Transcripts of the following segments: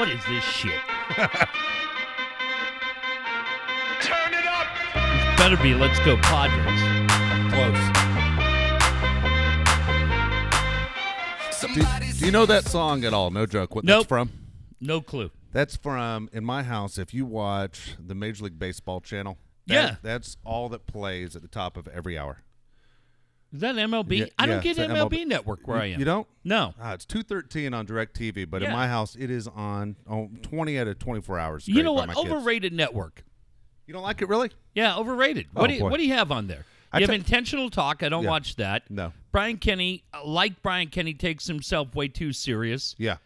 What is this shit? Turn it up. Better be Let's Go Padres. Close. Do, do you know that song at all? No joke. What Nope. that's from? No clue. That's from in my house. If you watch the Major League Baseball channel, that- Yeah. that's all that plays at the top of every hour. Is that MLB? Yeah, I don't yeah, get MLB, MLB. network where you, I am. You don't? No. Ah, it's two thirteen on Directv, but in my house it is on oh, twenty out of twenty four hours. You know what? my kids. Overrated network. You don't like it really? Yeah, overrated. Oh, what do you, boy. what do you have on there? I have tell- intentional talk. I don't Yeah. watch that. No. Brian Kenny, uh, like Brian Kenny, takes himself way too serious. Yeah.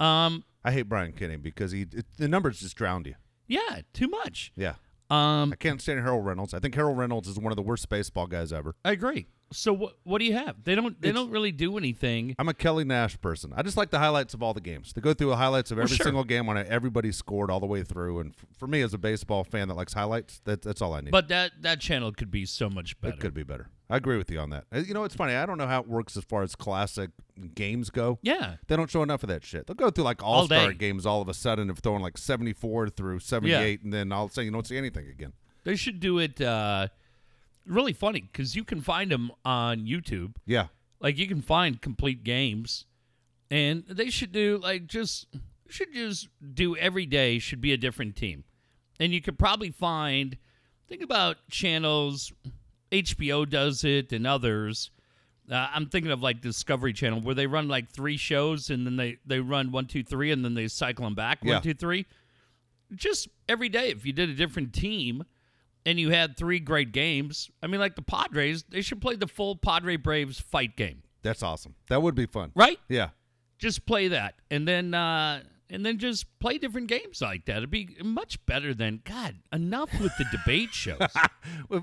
Um, I hate Brian Kenny because he it, the numbers just drowned you. yeah, too much. Yeah. Um, I can't stand Harold Reynolds. I think Harold Reynolds is one of the worst baseball guys ever. I agree. So what what do you have? They don't they It's- don't really do anything. I'm a Kelly Nash person. I just like the highlights of all the games. They go through the highlights of every sure. single game when everybody scored all the way through. And f- for me, as a baseball fan that likes highlights, that, that's all I need. But that that channel could be so much better. it could be better. I agree with you on that. Uh, You know, it's funny. I don't know how it works as far as classic games go. Yeah. They don't show enough of that shit. They'll go through like All all star day. games all of a sudden of throwing like 74 through 78, and then all of a sudden you don't see anything again. They should do it uh, really funny because you can find them on YouTube. Yeah. Like you can find complete games, and they should do like just should just do every day should be a different team, and you could probably find think about channels. HBO does it and others. Uh, I'm thinking of like Discovery Channel where they run like three shows and then they they run one two three and then they cycle them back Yeah. one two three. Just every day, if you did a different team and you had three great games, I mean, like the Padres, they should play the full Padre Braves fight game, That's awesome. That would be fun. right? Yeah. Just play that, and then uh, and then just play different games like that. It'd be much better than God. Enough with the debate shows.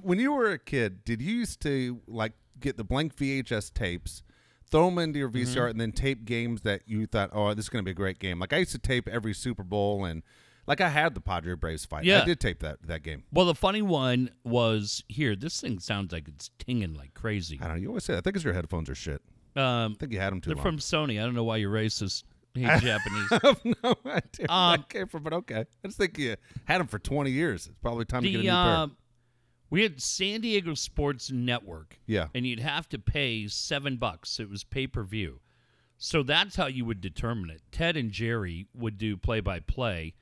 When you were a kid, did you used to like get the blank VHS tapes, throw them into your VCR, Mm-hmm. and then tape games that you thought, oh, this is going to be a great game? Like I used to tape every Super Bowl, and like I had the Padre Braves fight. Yeah. I did tape that that game. Well, the funny one was here. This thing sounds like it's tinging like crazy. I don't know. You always say that. I think it's your headphones are shit. Um, I think you had them too they're long. from Sony. I don't know why you're racist. Hate Japanese. I have no idea where Um, that came from, but okay. I just think you had them for 20 years. It's probably time to get a The new pair. um, we had San Diego Sports Network. Yeah. and you'd have to pay seven bucks. It was pay per view. So that's how you would determine it. Ted and Jerry would do play by play.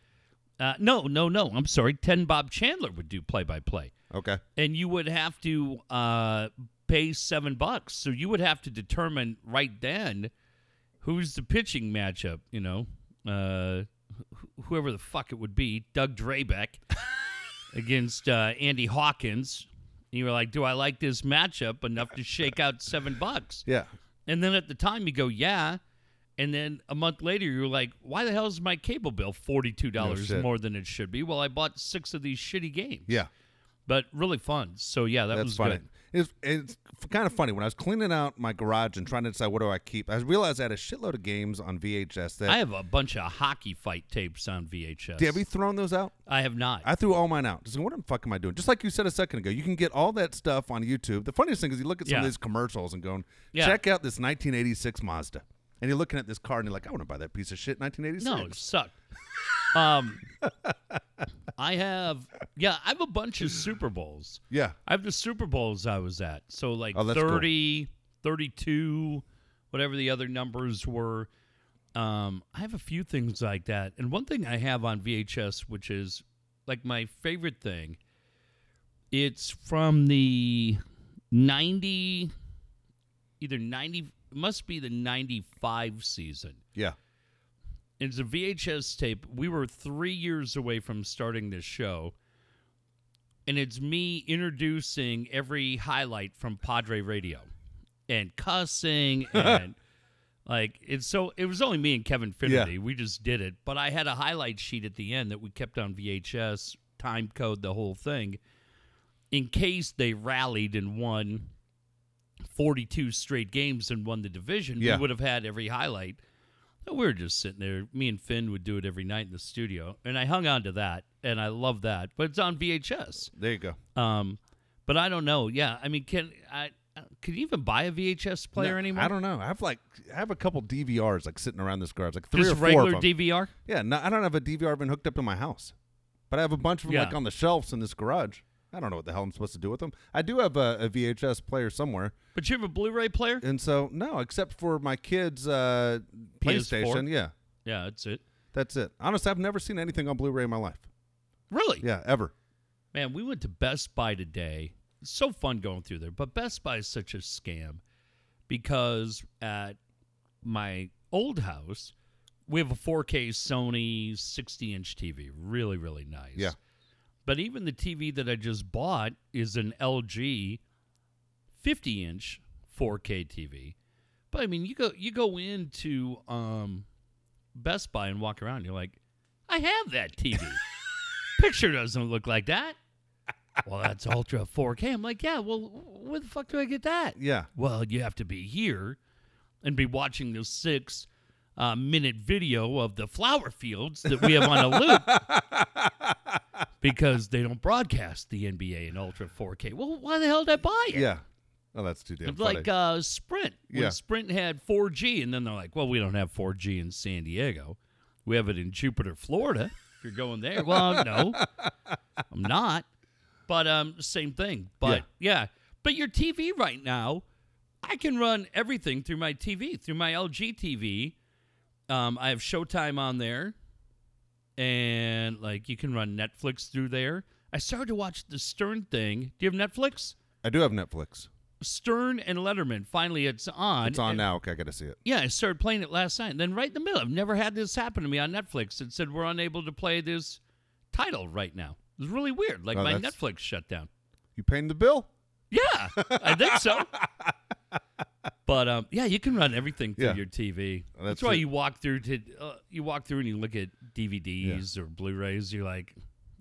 No, no, no. I'm sorry. Ted and Bob Chandler would do play by play. Okay. And you would have to uh, pay seven bucks. So you would have to determine right then who's the pitching matchup, you know, uh, wh- whoever the fuck it would be, Doug Drabek against uh, Andy Hawkins. And you were like, do I like this matchup enough to shake out seven bucks? Yeah. And then at the time you go, yeah. And then a month later you're like, why the hell is my cable bill $42 No more than it should be? Well, I bought six of these shitty games. Yeah. But really fun. So yeah, that That's was funny. good. It's, it's kind of funny when I was cleaning out my garage and trying to decide what do I keep. I realized I had a shitload of games on VHS. That I have a bunch of hockey fight tapes on VHS. have you thrown those out? I have not. I threw all mine out. Just what the fuck am I doing? Just like you said a second ago, you can get all that stuff on YouTube. The funniest thing is you look at some Yeah. of these commercials and going, Yeah. check out this 1986 Mazda, and you're looking at this car and you're like, I want to buy that piece of shit 1986. no, it sucked. um, I have, yeah, I have a bunch of Super Bowls. Yeah. I have the Super Bowls I was at. So like Oh, that's cool. 30, 32, whatever the other numbers were. Um, I have a few things like that. And one thing I have on VHS, which is like my favorite thing, it's from the 90, either 90, it must be the 95 season. Yeah. It's a VHS tape. We were three years away from starting this show. And it's me introducing every highlight from Padre Radio and cussing and like it's so it was only me and Kevin Finnerty. We just did it. But I had a highlight sheet at the end that we kept on VHS, time code the whole thing, in case they rallied and won 42 straight games and won the division. Yeah. We would have had every highlight. We were just sitting there. Me and Finn would do it every night in the studio, and I hung on to that, and I love that. But it's on VHS. There you go. Um, but I don't know. Yeah, I mean, can I? can you even buy a VHS player No, anymore? I don't know. I have like I have a couple DVRs like sitting around this garage, like three Just or four regular of them. DVR. yeah, no, I don't have a DVR even hooked up to my house, but I have a bunch of them like on the shelves in this garage. I don't know what the hell I'm supposed to do with them. I do have a, a VHS player somewhere, But you have a Blu-ray player? and so no, except for my kids' uh, PS4? PlayStation. Yeah, Yeah, that's it. that's it. Honestly, I've never seen anything on Blu-ray in my life. Really? Yeah, ever. Man, we went to Best Buy today. It's so fun going through there, but Best Buy is such a scam because at my old house, we have a 4K Sony 60 inch TV. Really, really nice. Yeah. But even the TV that I just bought is an LG 50 inch 4K TV. But I mean, you go you go into um, Best Buy and walk around, you're like, I have that TV. Picture doesn't look like that. Well, that's ultra 4K. I'm like, yeah. Well, where the fuck do I get that? Yeah, Well, you have to be here and be watching this six uh, minute video of the flower fields that we have on a loop because they don't broadcast the NBA in ultra 4K. Well, why the hell did I buy it? yeah. Oh, that's too damn funny. like uh, Sprint. When Yeah. Sprint had 4G, and then they're like, well, we don't have 4G in San Diego. We have it in Jupiter, Florida. If you're going there, well, no, I'm not. But um, same thing. But yeah. but your TV right now, I can run everything through my TV, through my LG TV. Um, I have Showtime on there, and like you can run Netflix through there. I started to watch the Stern thing. Do you have Netflix? I do have Netflix. Stern and Letterman. Finally, it's on. It's on And- now. Okay, I got to see it. Yeah, I started playing it last night. And then right in the middle, I've never had this happen to me on Netflix. It said we're unable to play this title right now. It was really weird. Like Oh, my Netflix shut down. You paying the bill? Yeah, I think so. But um, yeah, you can run everything through Yeah. your TV. That's, that's why it. you walk through to uh, you walk through and you look at DVDs or Blu-rays. You're like,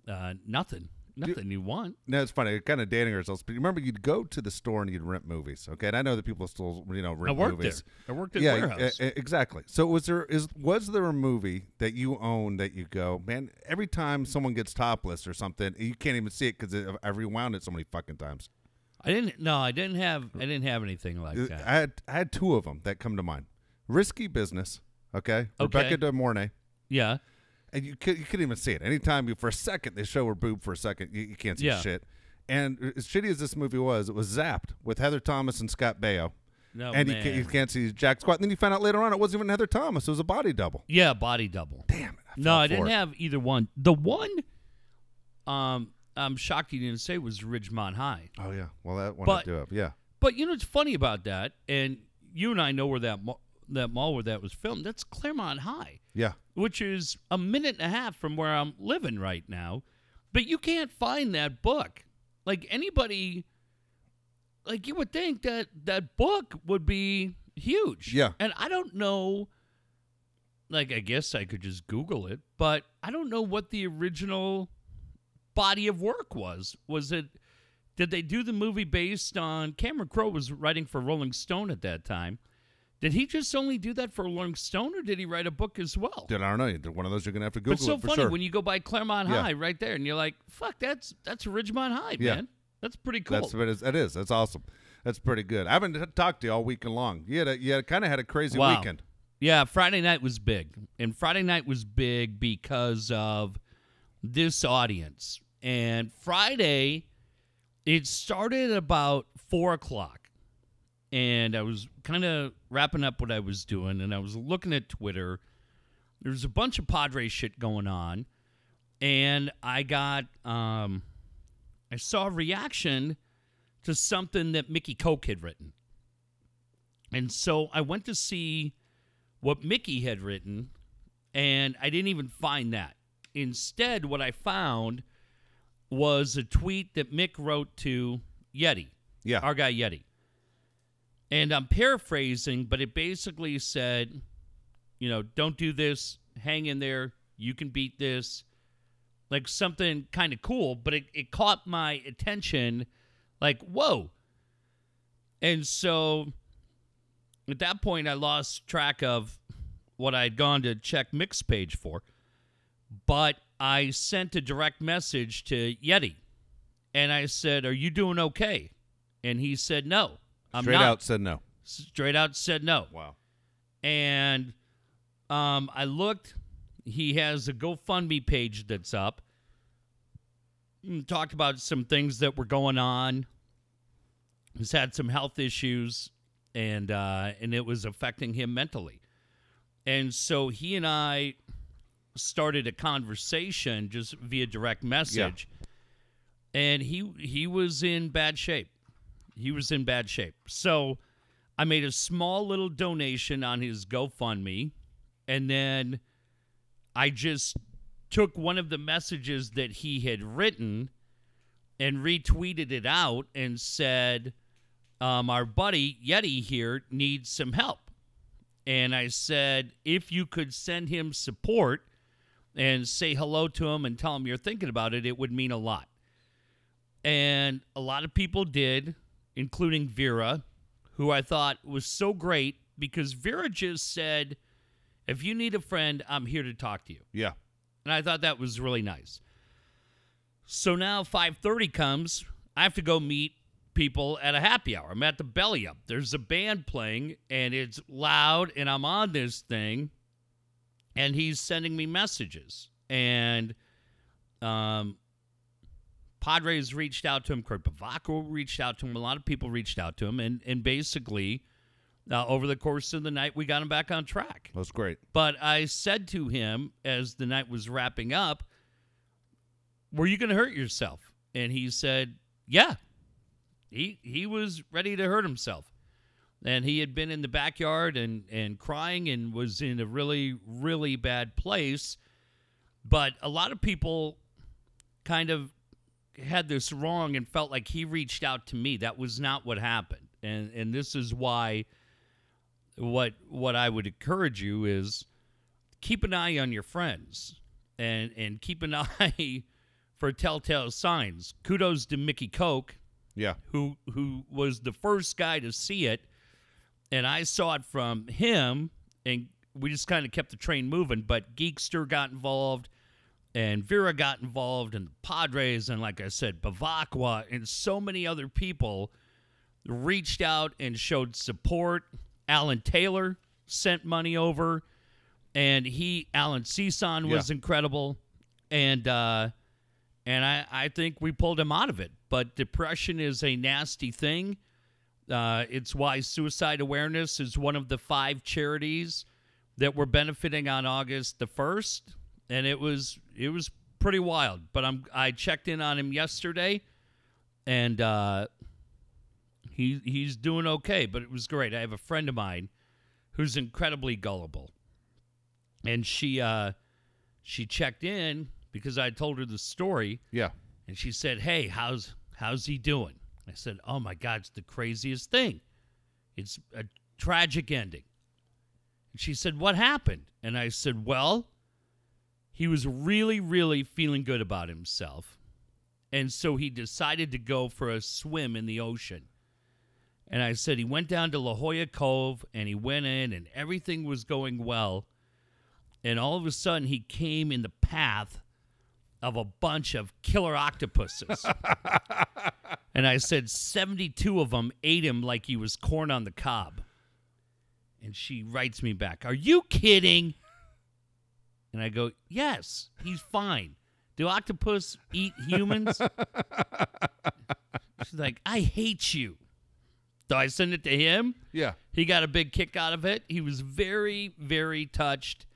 uh, nothing, nothing you want. No, it's funny. You're Kind of dating ourselves, but remember, you'd go to the store and you'd rent movies. Okay, and I know that people still, you know, rent movies. I worked movies. there. I worked at yeah, warehouse. e- e- exactly. So was there is was there a movie that you own that you go, man? Every time someone gets topless or something, you can't even see it because I've rewound it so many fucking times. I didn't. No, I didn't have. I didn't have anything like Uh, that. I had I had two of them that come to mind. Risky Business. Okay, Rebecca De Mornay. yeah. and you could you couldn't even see it. Anytime you for a second they show her boob for a second, you, you can't see Yeah. shit. And as shitty as this movie was, it was zapped with Heather Thomas and Scott Baio. No and you, man. can't, you can't see Jack Squat. And then you find out later on it wasn't even Heather Thomas; it was a body double. Yeah, body double. Damn it! I No, I didn't it. have either one. The one, um, Um, I'm shocked you didn't say was Ridgemont High. Oh yeah, well that one I do have. Yeah, But you know what's funny about that, and you and I know where that that mall where that was filmed. That's Claremont High, yeah, which is a minute and a half from where I'm living right now. But you can't find that book. Like anybody, like you would think that that book would be huge. Yeah. and I don't know. Like I guess I could just Google it, but I don't know what the original body of work was. Was it? Did they do the movie based on Cameron Crowe was writing for Rolling Stone at that time? Did he just only do that for Rolling Stone, or did he write a book as well? Dude, I don't know. One of those you're gonna have to Google but so it funny sure. when you go by Claremont Yeah. High right there, and you're like, "Fuck, that's that's Ridgemont High, Yeah. man. That's pretty cool." That's what it is. That is. That's awesome. That's pretty good. I haven't talked to you all weekend long. You had a, you kind of had a crazy Wow. weekend. Yeah, Friday night was big. And Friday night was big because of this audience. And Friday, it started about four o'clock. And I was kind of wrapping up what I was doing. And I was looking at Twitter. There was a bunch of Padre shit going on. And I got, um, I saw a reaction to something that Mickey Koch had written. And so I went to see what Mickey had written, and I didn't even find that. Instead, what I found was a tweet that Mick wrote to Yeti, Yeah. our guy Yeti. And I'm paraphrasing, but it basically said, you know, don't do this, hang in there, you can beat this. Like something kind of cool, but it, it caught my attention like, whoa. And so at that point, I lost track of what I'd gone to check Mick's page for. But I sent a direct message to Yeti and I said, Are you doing okay? And he said, No. I'm Straight not. out said no. Straight out said no. Wow. And um, I looked. He has a GoFundMe page that's up. Mm, Talked about some things that were going on. He's had some health issues, and uh, and it was affecting him mentally. And so he and I started a conversation just via direct message. And he he was in bad shape. He was in bad shape. So I made a small little donation on his GoFundMe, and then I just took one of the messages that he had written and retweeted it out and said, um, Our buddy Yeti here needs some help. And I said, If you could send him support and say hello to him and tell him you're thinking about it, it would mean a lot. And a lot of people did, including Vera, who I thought was so great because Vera just said, If you need a friend, I'm here to talk to you. Yeah. And I thought that was really nice. So now 5:30 comes, I have to go meet people at a happy hour. I'm at the Belly Up. There's a band playing and it's loud and I'm on this thing and he's sending me messages. And um Padres reached out to him, Kurt Bavacco reached out to him, a lot of people reached out to him and and basically uh, over the course of the night we got him back on track. That's great. But I said to him as the night was wrapping up, Were you going to hurt yourself? And he said, Yeah. He, he was ready to hurt himself. And he had been in the backyard and, and crying and was in a really, really bad place. But a lot of people kind of had this wrong and felt like he reached out to me. That was not what happened. And, and this is why what what I would encourage you is keep an eye on your friends and and keep an eye for telltale signs. Kudos to Mickey Koch, Yeah. who who was the first guy to see it, and I saw it from him, and we just kind of kept the train moving. But Geekster got involved, and Vera got involved, and the Padres, and like I said, Bavacqua, and so many other people reached out and showed support. Alan Taylor sent money over, and he Alan Cison was Yeah. incredible, and uh, and I I think we pulled him out of it. But depression is a nasty thing. Uh, it's why suicide awareness is one of the five charities that we're benefiting on August the first, and it was it was pretty wild. But I'm I checked in on him yesterday, and uh, he he's doing okay. But it was great. I have a friend of mine who's incredibly gullible, and she uh, she checked in because I told her the story, Yeah. and she said, "Hey, how's how's he doing?" I said, "Oh my God, it's the craziest thing. It's a tragic ending." And she said, "What happened?" And I said, "Well, he was really, really feeling good about himself, and so he decided to go for a swim in the ocean." And I said he went down to La Jolla Cove and he went in and everything was going well. And all of a sudden he came in the path of a bunch of killer octopuses. and I said 72 of them ate him like he was corn on the cob. And she writes me back, Are you kidding? And I go, Yes, he's fine. Do octopus eat humans? She's like, I hate you. So I send it to him. Yeah. He got a big kick out of it. He was very, very touched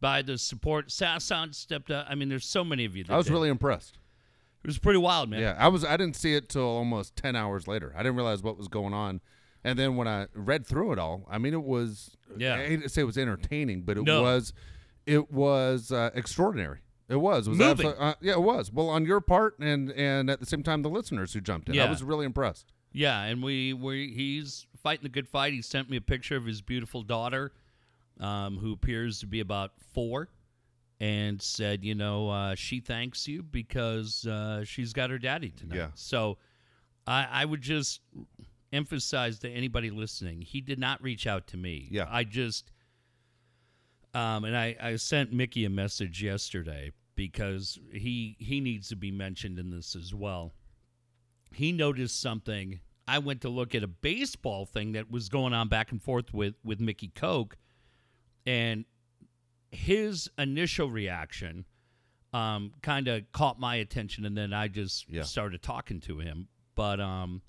by the support. Sasson stepped up. I mean, there's so many of you. I was did. really impressed. It was pretty wild, man. Yeah, I was. I didn't see it till almost ten hours later. I didn't realize what was going on, and then when I read through it all, I mean, it was. Yeah. I hate to say it was entertaining, but it No. was, it was uh, extraordinary. It was. It was Moving. uh, yeah, it was. Well, on your part, and and at the same time, the listeners who jumped in. Yeah. I was really impressed. Yeah, and we we he's fighting the good fight. He sent me a picture of his beautiful daughter, um, who appears to be about four, and said, you know, uh, she thanks you because uh, she's got her daddy tonight. Yeah. So, I I would just emphasize to anybody listening, he did not reach out to me. Yeah. I just, um, and I I sent Mickey a message yesterday because he he needs to be mentioned in this as well he noticed something I went to look at a baseball thing that was going on back and forth with with Mickey Koch, and his initial reaction um, kind of caught my attention, and then I just Yeah. started talking to him. But um,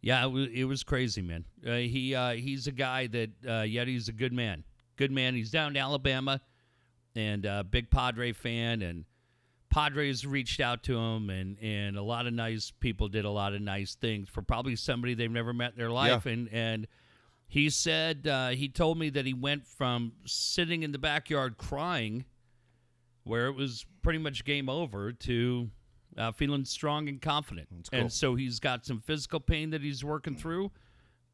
yeah, it was, it was crazy, man. Uh, he uh, he's a guy that uh, yet he's a good man, good man. He's down in Alabama, and uh, big Padre fan, and Padres reached out to him, and and a lot of nice people did a lot of nice things for probably somebody they've never met in their life, and and he said uh, he told me that he went from sitting in the backyard crying, where it was pretty much game over, to uh, feeling strong and confident. cool. And so he's got some physical pain that he's working through,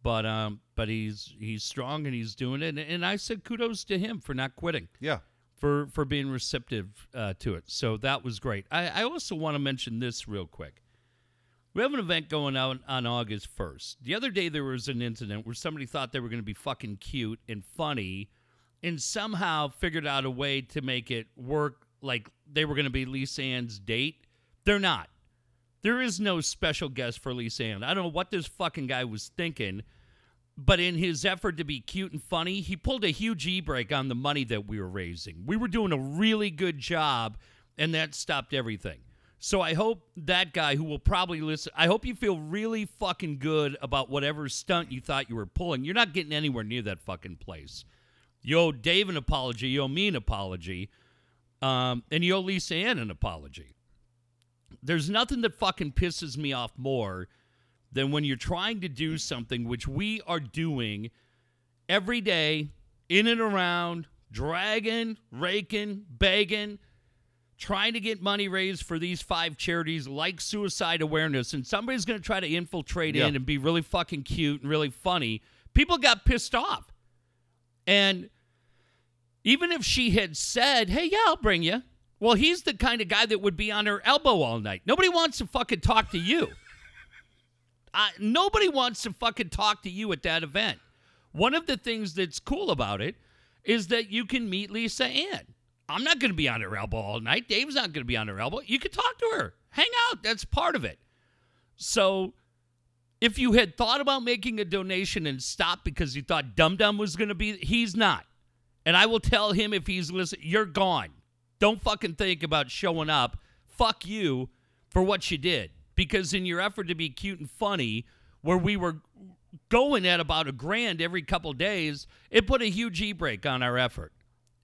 but um, but he's he's strong and he's doing it. And, and I said kudos to him for not quitting Yeah. for for being receptive uh, to it. So that was great. I, I also want to mention this real quick. We have an event going on on August first. The other day there was an incident where somebody thought they were going to be fucking cute and funny, and somehow figured out a way to make it work like they were going to be Lisa Ann's date. They're not. There is no special guest for Lisa Ann. I don't know what this fucking guy was thinking, but in his effort to be cute and funny, he pulled a huge e brake on the money that we were raising. We were doing a really good job, and that stopped everything. So I hope that guy who will probably listen, I hope you feel really fucking good about whatever stunt you thought you were pulling. You're not getting anywhere near that fucking place. You owe Dave an apology, you owe me an apology, um, and you owe Lisa Ann an apology. There's nothing that fucking pisses me off more than when you're trying to do something which we are doing every day, in and around, dragging, raking, begging, trying to get money raised for these five charities like suicide awareness, and somebody's going to try to infiltrate Yeah. in and be really fucking cute and really funny. People got pissed off. And even if she had said, hey, yeah, I'll bring you. Well, he's the kind of guy that would be on her elbow all night. Nobody wants to fucking talk to you. Uh, nobody wants to fucking talk to you at that event. One of the things that's cool about it is that you can meet Lisa Ann. I'm not going to be on her elbow all night. Dave's not going to be on her elbow. You can talk to her, hang out. That's part of it. So, if you had thought about making a donation and stopped because you thought Dum Dum was going to be, he's not. And I will tell him if he's listening, you're gone. Don't fucking think about showing up. Fuck you for what you did. Because in your effort to be cute and funny, where we were going at about a grand every couple days, it put a huge e brake on our effort.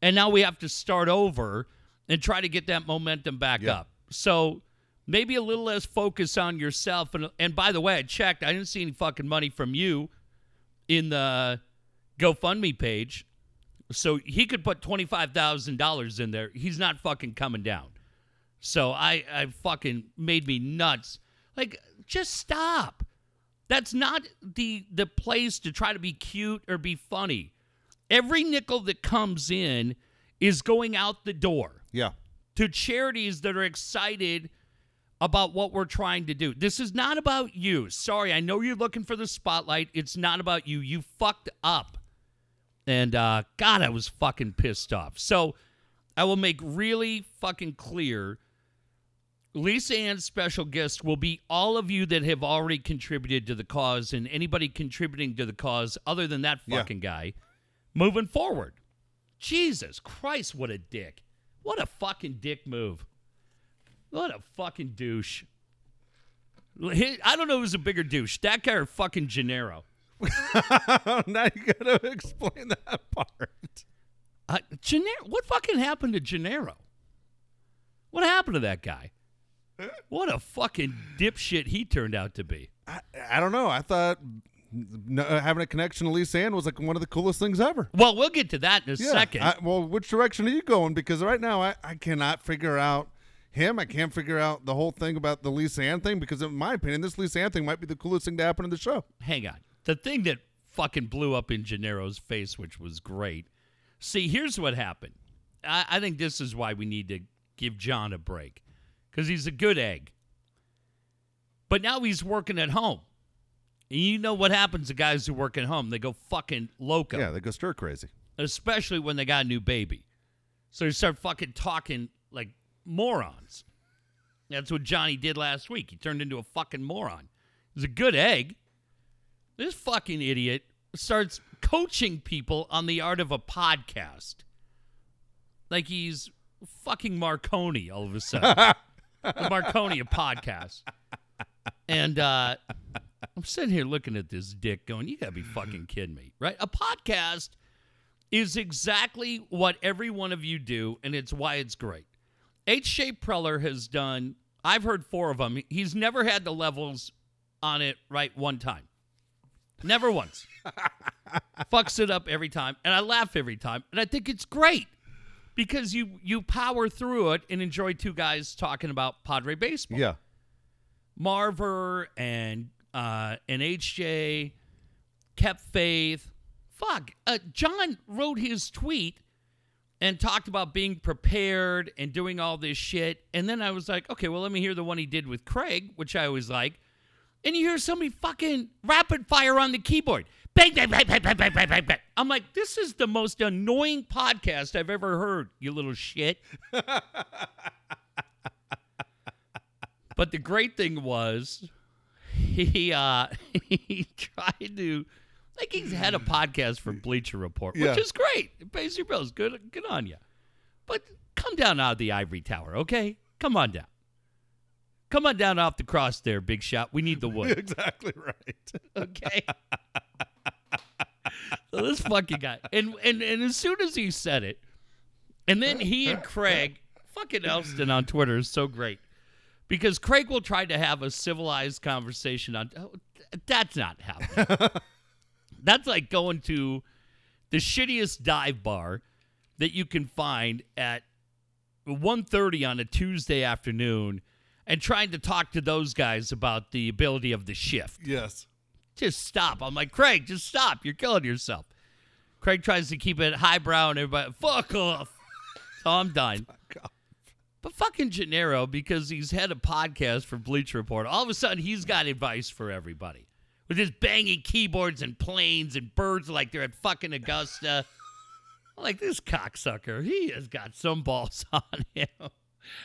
And now we have to start over and try to get that momentum back Yeah. up. So maybe a little less focus on yourself. And, and by the way, I checked. I didn't see any fucking money from you in the GoFundMe page. So he could put twenty five thousand dollars in there. He's not fucking coming down. So I, I fucking made me nuts. Like, just stop. That's not the the place to try to be cute or be funny. Every nickel that comes in is going out the door Yeah. to charities that are excited about what we're trying to do. This is not about you. Sorry, I know you're looking for the spotlight. It's not about you. You fucked up. And uh, God, I was fucking pissed off. So I will make really fucking clear Lisa Ann's special guest will be all of you that have already contributed to the cause and anybody contributing to the cause other than that Yeah. fucking guy moving forward. Jesus Christ, what a dick. What a fucking dick move. What a fucking douche. I don't know who's a bigger douche, that guy or fucking Gennaro. now you got to explain that part. Uh, Gennaro, what fucking happened to Gennaro? What happened to that guy? What a fucking dipshit he turned out to be. I, I don't know. I thought Uh, having a connection to Lisa Ann was like one of the coolest things ever. Well, we'll get to that in a Yeah. second. I, well, which direction are you going? Because right now I, I cannot figure out him. I can't figure out the whole thing about the Lisa Ann thing because, in my opinion, this Lisa Ann thing might be the coolest thing to happen in the show. Hang on. The thing that fucking blew up in Gennaro's face, which was great. See, here's what happened. I, I think this is why we need to give John a break because he's a good egg. But now he's working at home. And you know what happens to guys who work at home? They go fucking loco. Yeah, they go stir crazy. especially when they got a new baby. So they start fucking talking like morons. That's what Johnny did last week. He turned into a fucking moron. He's a good egg. This fucking idiot starts coaching people on the art of a podcast. Like he's fucking Marconi all of a sudden. the Marconi of podcast. And uh, I'm sitting here looking at this dick going, you got to be fucking kidding me, right? A podcast is exactly what every one of you do, and it's why it's great. H.J. Preller has done, I've heard four of them. He's never had the levels on it right one time. Never once. Fucks it up every time, and I laugh every time, and I think it's great because you you power through it and enjoy two guys talking about Padre baseball. Yeah. Marver and uh, and HJ kept faith. Fuck. Uh, John wrote his tweet and talked about being prepared and doing all this shit. And then I was like, okay, well, let me hear the one he did with Craig, which I always like. And you hear somebody fucking rapid fire on the keyboard. Bang, bang, bang, bang, bang, bang, bang, bang, bang. I'm like, this is the most annoying podcast I've ever heard, you little shit. but the great thing was he uh he tried to like he's had a podcast for Bleacher Report, Yeah. which is great. It pays your bills. Good good on you. But come down out of the ivory tower, okay? Come on down. Come on down off the cross there, big shot. We need the wood. exactly right. Okay. so this fucking guy, and and and as soon as he said it, and then he and Craig, fucking Elsten on Twitter is so great because Craig will try to have a civilized conversation on. Oh, that's not happening. that's like going to the shittiest dive bar that you can find at 1.30 on a Tuesday afternoon and trying to talk to those guys about the ability of the shift yes. just stop. I'm like, Craig, just stop. You're killing yourself. Craig tries to keep it highbrow and everybody, fuck off. So I'm done. But fucking Gennaro, because he's had a podcast for Bleacher Report, all of a sudden he's got advice for everybody. With his banging keyboards and planes and birds like they're at fucking Augusta. Like, this cocksucker, he has got some balls on him.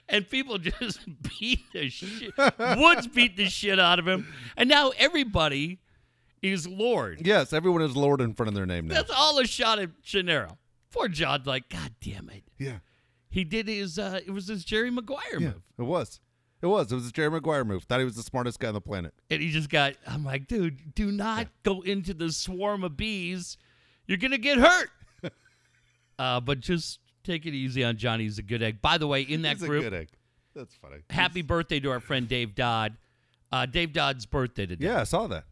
And people just beat the shit. Woods beat the shit out of him. And now everybody is Lord. Yes, everyone is Lord in front of their name now. That's all a shot at Gennaro. Poor John's like, God damn it. yeah. He did his, uh, it was his Jerry Maguire move. It was. It was. It was a Jerry Maguire move. Thought he was the smartest guy on the planet. And he just got, I'm like, dude, do not go into the swarm of bees. You're going to get hurt. uh, but just take it easy on Johnny. He's a good egg. By the way, in that He's group, a good egg. That's funny. happy birthday to our friend Dave Dodd. Uh, Dave Dodd's birthday today. Yeah, I saw that.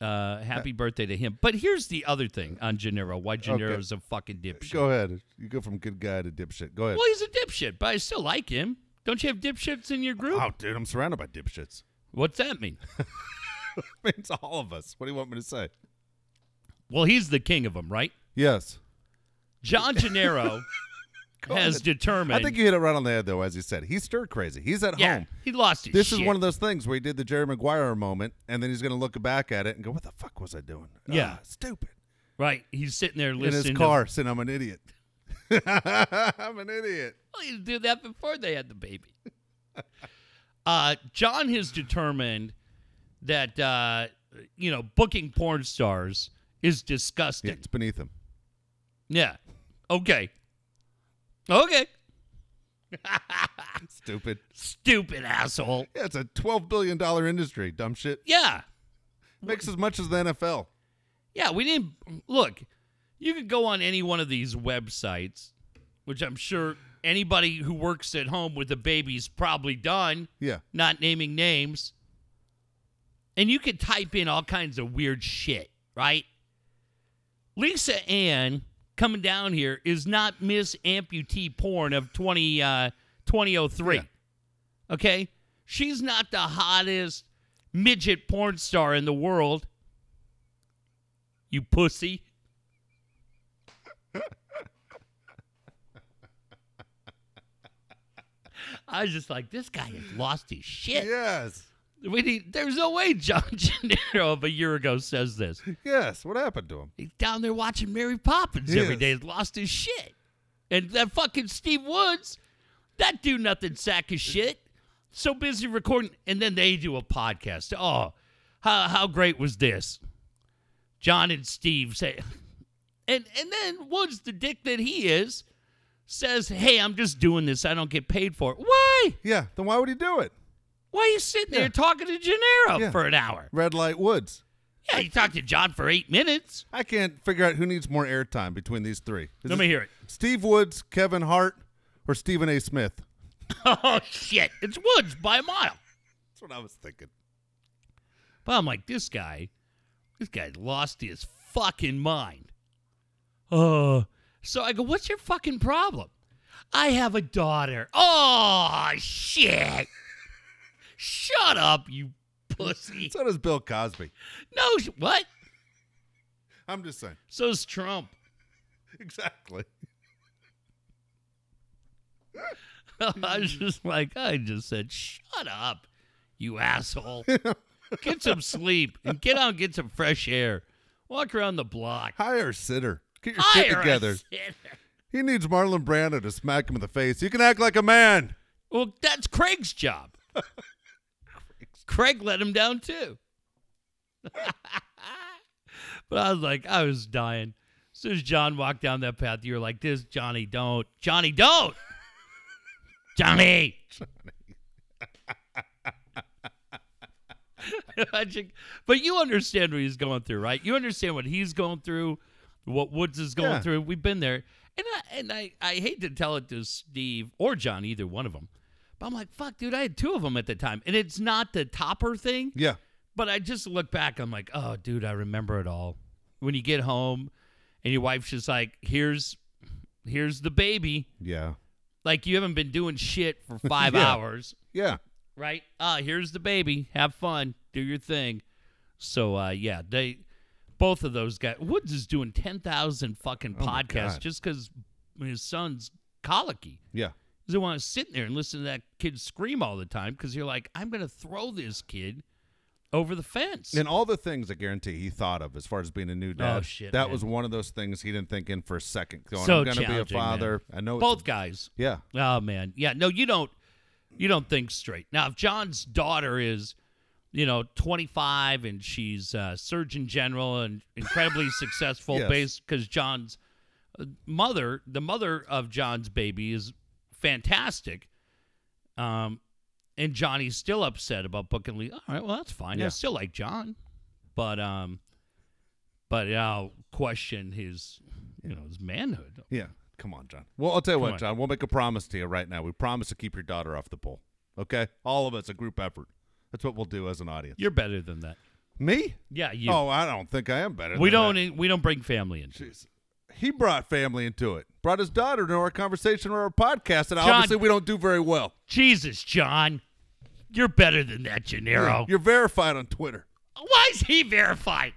Uh, happy birthday to him. But here's the other thing on Gennaro. Why Gennaro's a fucking dipshit. Go ahead. You go from good guy to dipshit. Go ahead. Well, he's a dipshit, but I still like him. Don't you have dipshits in your group? Oh, dude, I'm surrounded by dipshits. What's that mean? It means all of us. What do you want me to say? well, he's the king of them, right? Yes. John Gennaro has determined. I think you hit it right on the head, though, as you said. He's stir crazy. He's at yeah, home. he lost his This shit. is one of those things where he did the Jerry Maguire moment, and then he's going to look back at it and go, "What the fuck was I doing? Yeah. Ah, stupid." right. He's sitting there In listening. his to- car, saying, "I'm an idiot. I'm an idiot." Well, he did that before they had the baby. uh, John has determined that uh, you know booking porn stars is Yeah, disgusting. it's beneath him. Yeah. Okay. Okay. Stupid. Stupid asshole. Yeah, it's a twelve billion dollar industry. Dumb shit. Yeah. Makes as much as the NFL. Yeah, we didn't look. You could go on any one of these websites, which I'm sure anybody who works at home with a baby's probably done, Yeah. not naming names. And you could type in all kinds of weird shit, right? Lisa Ann coming down here is not Miss Amputee Porn of 20, uh, 2003. Yeah. Okay? She's not the hottest midget porn star in the world. You pussy. I was just like, this guy has lost his shit. Yes. We need, there's no way John Gennaro of a year ago says this. Yes. What happened to him? He's down there watching Mary Poppins every day. He's lost his shit. And that fucking Steve Woods, that do nothing sack of shit. So busy recording. And then they do a podcast. Oh, how, how great was this? John and Steve say, and and then Woods, the dick that he is, says, "Hey, I'm just doing this. I don't get paid for it. Why? Yeah. Then why would he do it? Why are you sitting there Yeah. talking to Gennaro Yeah. for an hour? Red Light Woods. Yeah, you talked to John for eight minutes. I can't figure out who needs more airtime between these three. Is Let me hear it. Steve Woods, Kevin Hart, or Stephen A. Smith? Oh shit, it's Woods by a mile. That's what I was thinking. But I'm like, this guy, this guy lost his fucking mind. Uh, so I go, what's your fucking problem? I have a daughter. Oh shit! Shut up, you pussy. So does Bill Cosby. No, what? I'm just saying. So's Trump. Exactly. I was just like, I just said, shut up, you asshole. Get some sleep and get out and get some fresh air. Walk around the block. Hire a sitter. Get your Hire shit a together. sitter. He needs Marlon Brando to smack him in the face. You can act like a man. Well, that's Craig's job. Craig let him down too. but I was like, I was dying. As soon as John walked down that path, you were like, "This Johnny, don't, Johnny, don't, Johnny." but you understand what he's going through, right? You understand what he's going through, what Woods is going Yeah. through. We've been there, and I, and I, I hate to tell it to Steve or John, either one of them. But I'm like, fuck, dude, I had two of them at the time, and it's not the topper thing. Yeah. But I just look back, I'm like, oh, dude, I remember it all. When you get home, and your wife's just like, here's, here's the baby. Yeah. Like you haven't been doing shit for five Yeah. hours Yeah. right? Ah, here's the baby. Have fun. Do your thing. So uh yeah, they both of those guys Woods is doing 10,000 fucking Oh podcasts just cuz his son's colicky. Yeah. Doesn't want to sit there and listen to that kid scream all the time because you're like, I'm going to throw this kid over the fence. And all the things I guarantee he thought of as far as being a new dad. Oh, shit, That man. was one of those things he didn't think in for a second. Going, So I'm gonna be a challenging, man. I know both a- guys. yeah. Oh man, yeah. No, you don't. You don't think straight. Now, if John's daughter is, you know, 25 and she's uh, Surgeon General and incredibly successful, Yes. based because John's uh, mother, the mother of John's baby, is fantastic. Um, and Johnny's still upset about booking Lee. All right, well that's fine. I still like John, but um, but I'll question his, you know, his manhood. Yeah. Come on, John. Well, I'll tell you Come what, on. John. We'll make a promise to you right now. We promise to keep your daughter off the pole. Okay? All of us, a group effort. That's what we'll do as an audience. You're better than that. Me? Yeah, you. Oh, I don't think I am better. we than don't. that. We don't bring family in. Jeez. He brought family into it. Brought his daughter into our conversation or our podcast, and John- obviously we don't do very well. Jesus, John, you're better than that, Gennaro. You're verified on Twitter. Why is he verified?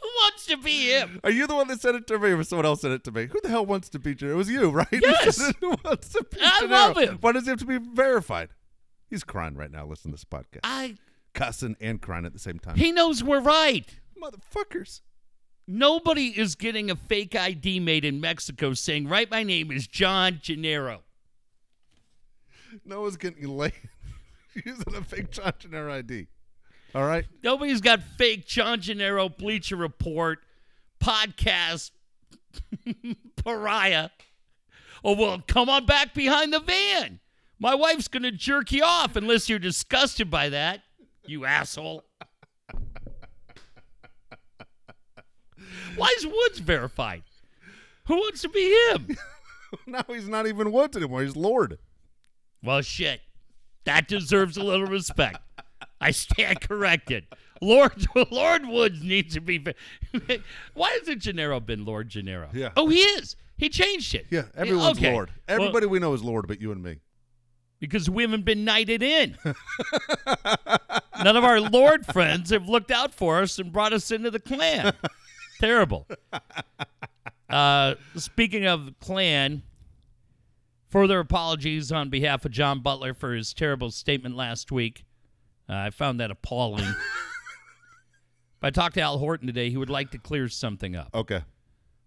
Who wants to be him? Are you the one that sent it to me, or someone else sent it to me? Who the hell wants to be Gennaro? It was you, right? Yes. Who wants to be I Gennaro? love him. Why does he have to be verified? He's crying right now. Listen to this podcast, I. cussing and crying at the same time. He knows we're right. Motherfuckers. Nobody is getting a fake ID made in Mexico saying, "Right, my name is John Gennaro." No one's getting laid using a fake John Gennaro ID. All right. Nobody's got fake John Gennaro Bleacher Report podcast pariah. Oh well, come on back behind the van. My wife's gonna jerk you off unless you're disgusted by that, you asshole. Why is Woods verified? Who wants to be him? now he's not even Woods anymore. He's Lord. Well, shit. That deserves a little respect. I stand corrected. Lord Lord Woods needs to be. Why hasn't Gennaro been Lord Gennaro? Yeah. Oh, he is. He changed it. Yeah, everyone's Okay. Lord. Everybody we know is Lord, but you and me. because we haven't been knighted in. None of our Lord friends have looked out for us and brought us into the clan. Terrible. Uh, speaking of clan, further apologies on behalf of John Butler for his terrible statement last week. Uh, I found that appalling. if I talked to Al Horton today, he would like to clear something up. Okay.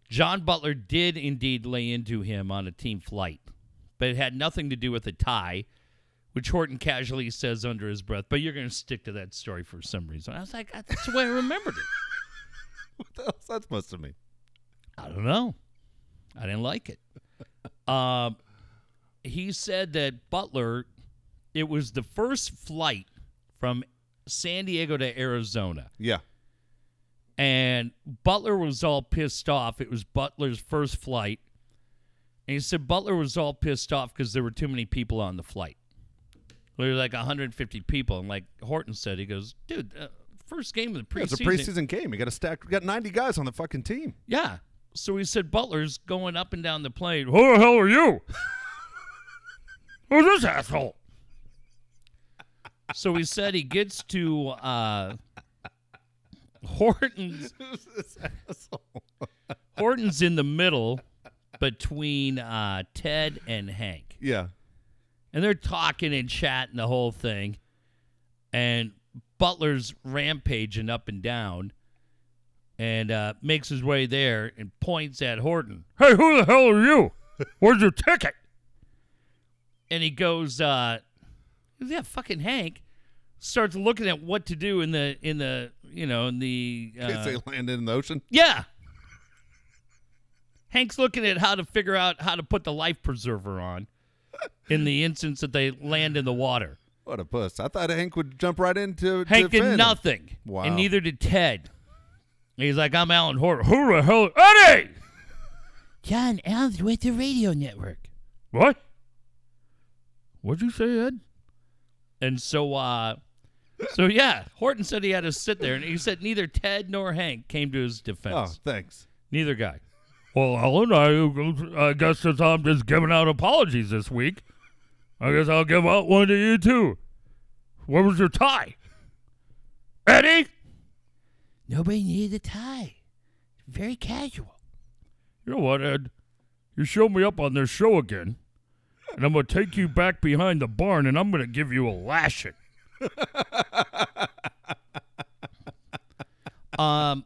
John Butler did indeed lay into him on a team flight, but it had nothing to do with a tie, which Horton casually says under his breath. But you're going to stick to that story for some reason. I was like, that's the way I remembered it. what the hell's that supposed to mean? I don't know. I didn't like it. Um, he said that Butler, it was the first flight from San Diego to Arizona, Yeah. and Butler was all pissed off. It was Butler's first flight, and he said Butler was all pissed off because there were too many people on the flight. There were like 150 people, and like Horton said, he goes, "Dude, uh, first game of the Yeah, preseason." it's a preseason game. You got to stack. We got 90 guys on the fucking team. Yeah. So he said Butler's going up and down the plane. Who the hell are you? Who's this asshole? So he said he gets to uh, Horton's. Asshole. Horton's in the middle between uh, Ted and Hank. Yeah. And they're talking and chatting the whole thing. And Butler's rampaging up and down and uh, makes his way there and points at Horton. Hey, who the hell are you? Where's your ticket? And he goes, uh, yeah, fucking Hank starts looking at what to do in the in the you know in the In case uh, they landed in the ocean. yeah. Hank's looking at how to figure out how to put the life preserver on in the instance that they land in the water. What a puss. I thought Hank would jump right into to Hank defend did him. nothing. Wow. And neither did Ted. He's like, I'm Alan Horton. Who the hell? Eddie! John, Alan's with the radio network. What? What'd you say, Ed? And so, uh, so yeah, Horton said he had to sit there, and he said neither Ted nor Hank came to his defense. Oh, thanks. Neither guy. Well, Alan, I, I guess since I'm just giving out apologies this week, I guess I'll give out one to you too. Where was your tie? Eddie? Nobody needed a tie. Very casual. You know what, Ed? You show me up on this show again, and I'm going to take you back behind the barn and I'm going to give you a lashing. um,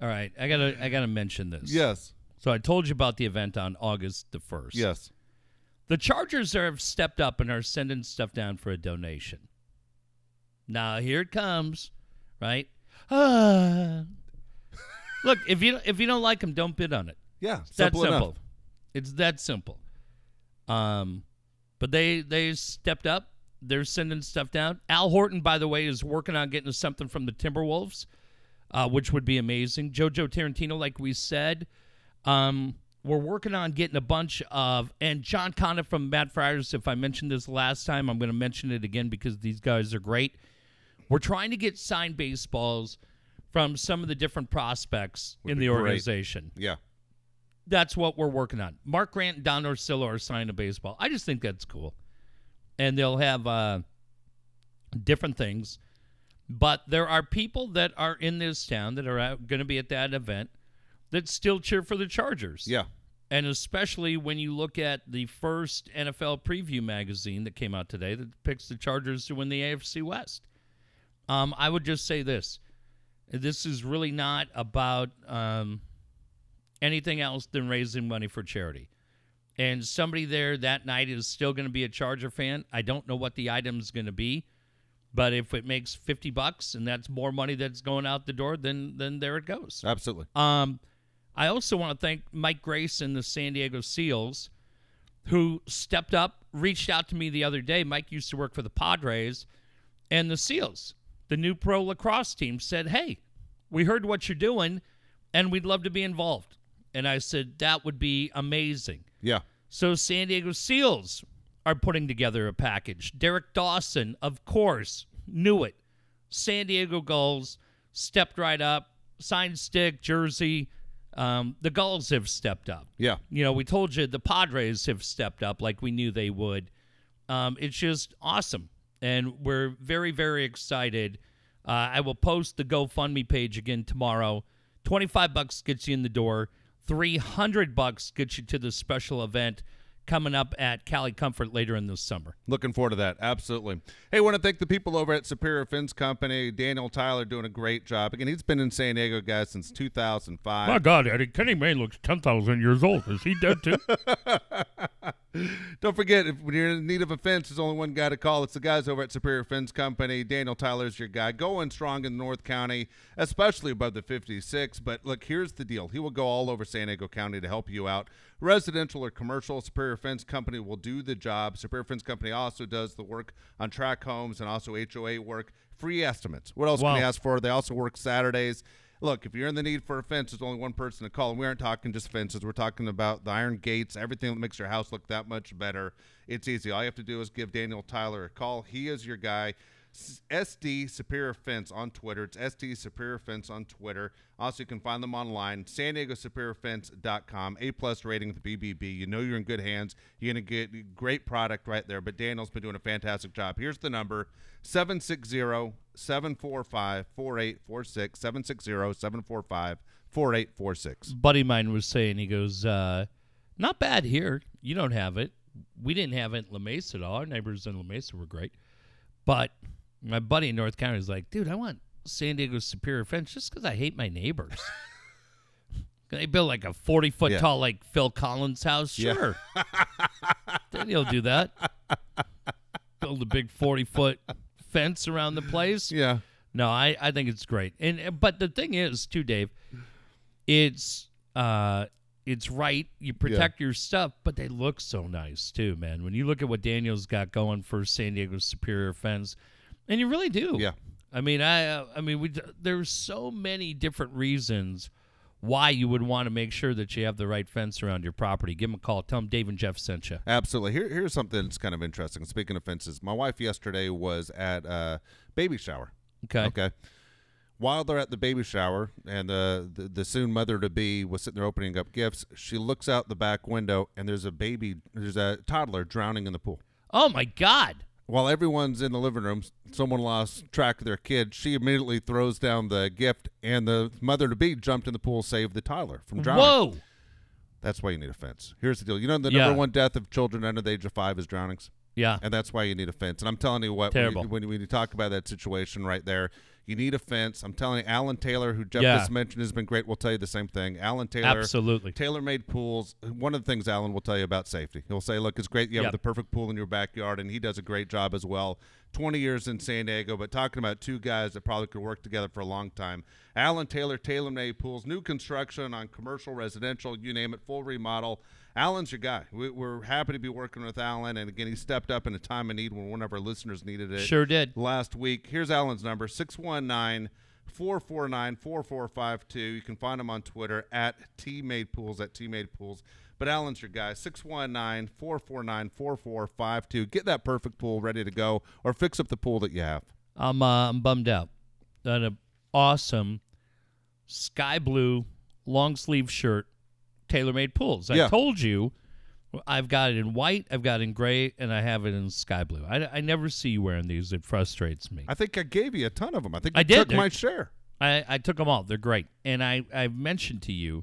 all right, I gotta I gotta mention this. Yes. So I told you about the event on August the first. Yes. The Chargers have stepped up and are sending stuff down for a donation. Now here it comes, right? Ah. Look, if you if you don't like them, don't bid on it. Yeah. It's that Simple simple. enough. It's that simple. Um, but they they stepped up. They're sending stuff down. Al Horton, by the way, is working on getting something from the Timberwolves, uh, which would be amazing. Jojo Tarantino, like we said, um, we're working on getting a bunch of and John Conniff from Mad Friars. If I mentioned this last time, I'm going to mention it again because these guys are great. We're trying to get signed baseballs from some of the different prospects in be the great. organization Yeah. that's what we're working on. Mark Grant and Don Orsillo are signing a baseball. I just think that's cool. And they'll have uh, different things. But there are people that are in this town that are going to be at that event that still cheer for the Chargers. Yeah. And especially when you look at the first NFL preview magazine that came out today that picks the Chargers to win the AFC West. Um, I would just say this. This is really not about um, anything else than raising money for charity. And somebody there that night is still going to be a Charger fan. I don't know what the item's going to be, but if it makes 50 bucks and that's more money that's going out the door, then then there it goes. Absolutely. Um, I also want to thank Mike Grace and the San Diego Seals, who stepped up, reached out to me the other day. Mike used to work for the Padres, and the Seals, the new pro lacrosse team, said, "Hey, we heard what you're doing, and we'd love to be involved." And I said that would be amazing. Yeah. So San Diego Seals are putting together a package. Derek Dawson, of course, knew it. San Diego Gulls stepped right up, signed stick, jersey. Um, the Gulls have stepped up. Yeah. You know, we told you the Padres have stepped up like we knew they would. Um, it's just awesome. And we're very, very excited. Uh, I will post the GoFundMe page again tomorrow. 25 bucks gets you in the door. 300 bucks gets you to the special event coming up at Cali Comfort later in the summer. Looking forward to that. Absolutely. Hey, want to thank the people over at Superior Fence Company. Daniel Tyler doing a great job. Again, he's been in San Diego, guys, since 2005. My God, Eddie, Kenny Mayne looks 10,000 years old. Is he dead too? Don't forget, if when you're in need of a fence, there's only one guy to call. It's the guys over at Superior Fence Company. Daniel Tyler's your guy. Going strong in North County, especially above the 56. But look, here's the deal. He will go all over San Diego County to help you out. Residential or commercial, Superior Fence Company will do the job. Superior Fence Company also does the work on track homes and also HOA work. Free estimates. What else Wow. can you ask for? They also work Saturdays. Look, if you're in the need for a fence, there's only one person to call. And we aren't talking just fences. We're talking about the iron gates, everything that makes your house look that much better. It's easy. All you have to do is give Daniel Tyler a call. He is your guy. SD Superior Fence on Twitter. It's SD Superior Fence on Twitter. Also, you can find them online, san diego superior. A plus rating with BBB. You know you're in good hands. You're going to get great product right there. But Daniel's been doing a fantastic job. Here's the number 760 745 4846. 760 745 4846. buddy mine was saying, he goes, uh, not bad here. You don't have it. We didn't have it in La Mesa at all. Our neighbors in La Mesa were great. But my buddy in North County is like, dude, I want San Diego's Superior Fence just because I hate my neighbors. they build like a 40 foot Yeah. tall, like Phil Collins house? Yeah. Sure. then he'll do that. Build a big 40 foot fence around the place. Yeah. No, I, I think it's great. And uh, but the thing is too, Dave, it's uh it's right. You protect your stuff, but they look so nice too, man. When you look at what Daniel's got going for San Diego Superior Fence, and you really do. Yeah. I mean, I uh, I mean, we there's so many different reasons why you would want to make sure that you have the right fence around your property. Give them a call. Tell them Dave and Jeff sent you. Absolutely. Here, here's something that's kind of interesting. Speaking of fences, my wife yesterday was at a baby shower. Okay. Okay. While they're at the baby shower and the, the, the soon mother to be was sitting there opening up gifts, she looks out the back window and there's a baby, there's a toddler drowning in the pool. Oh my God. While everyone's in the living room, someone lost track of their kid. She immediately throws down the gift, and the mother to be jumped in the pool, saved the toddler from drowning. Whoa. That's why you need a fence. Here's the deal. You know the Yeah. number one death of children under the age of five is drownings? Yeah. and that's why you need a fence. And I'm telling you what, Terrible. you, when, you, when you talk about that situation right there, you need a fence. I'm telling you, Alan Taylor, who Jeff Yeah. just mentioned, has been great. We'll tell you the same thing. Alan Taylor, Absolutely. Taylor made pools. One of the things Alan will tell you about safety. He'll say, "Look, it's great you have Yep. the perfect pool in your backyard," and he does a great job as well. 20 years in San Diego, but talking about two guys that probably could work together for a long time. Alan Taylor, tailor-made pools, new construction on commercial, residential, you name it, full remodel. Alan's your guy. We, we're happy to be working with Alan, and again, he stepped up in a time of need when one of our listeners needed it Sure did. last week. Here's Alan's number 619 449 4452. You can find him on Twitter at tmadepools, at tmadepools. But Alan's your guy 619 449 4452. Get that perfect pool ready to go or fix up the pool that you have. I'm uh, I'm bummed out. Got an awesome sky blue long sleeve shirt, tailor made pools. I Yeah. told you, I've got it in white, I've got it in gray, and I have it in sky blue. I, I never see you wearing these. It frustrates me. I think I gave you a ton of them. I think I did. took my share. I, I took them all. They're great. And I, I've mentioned to you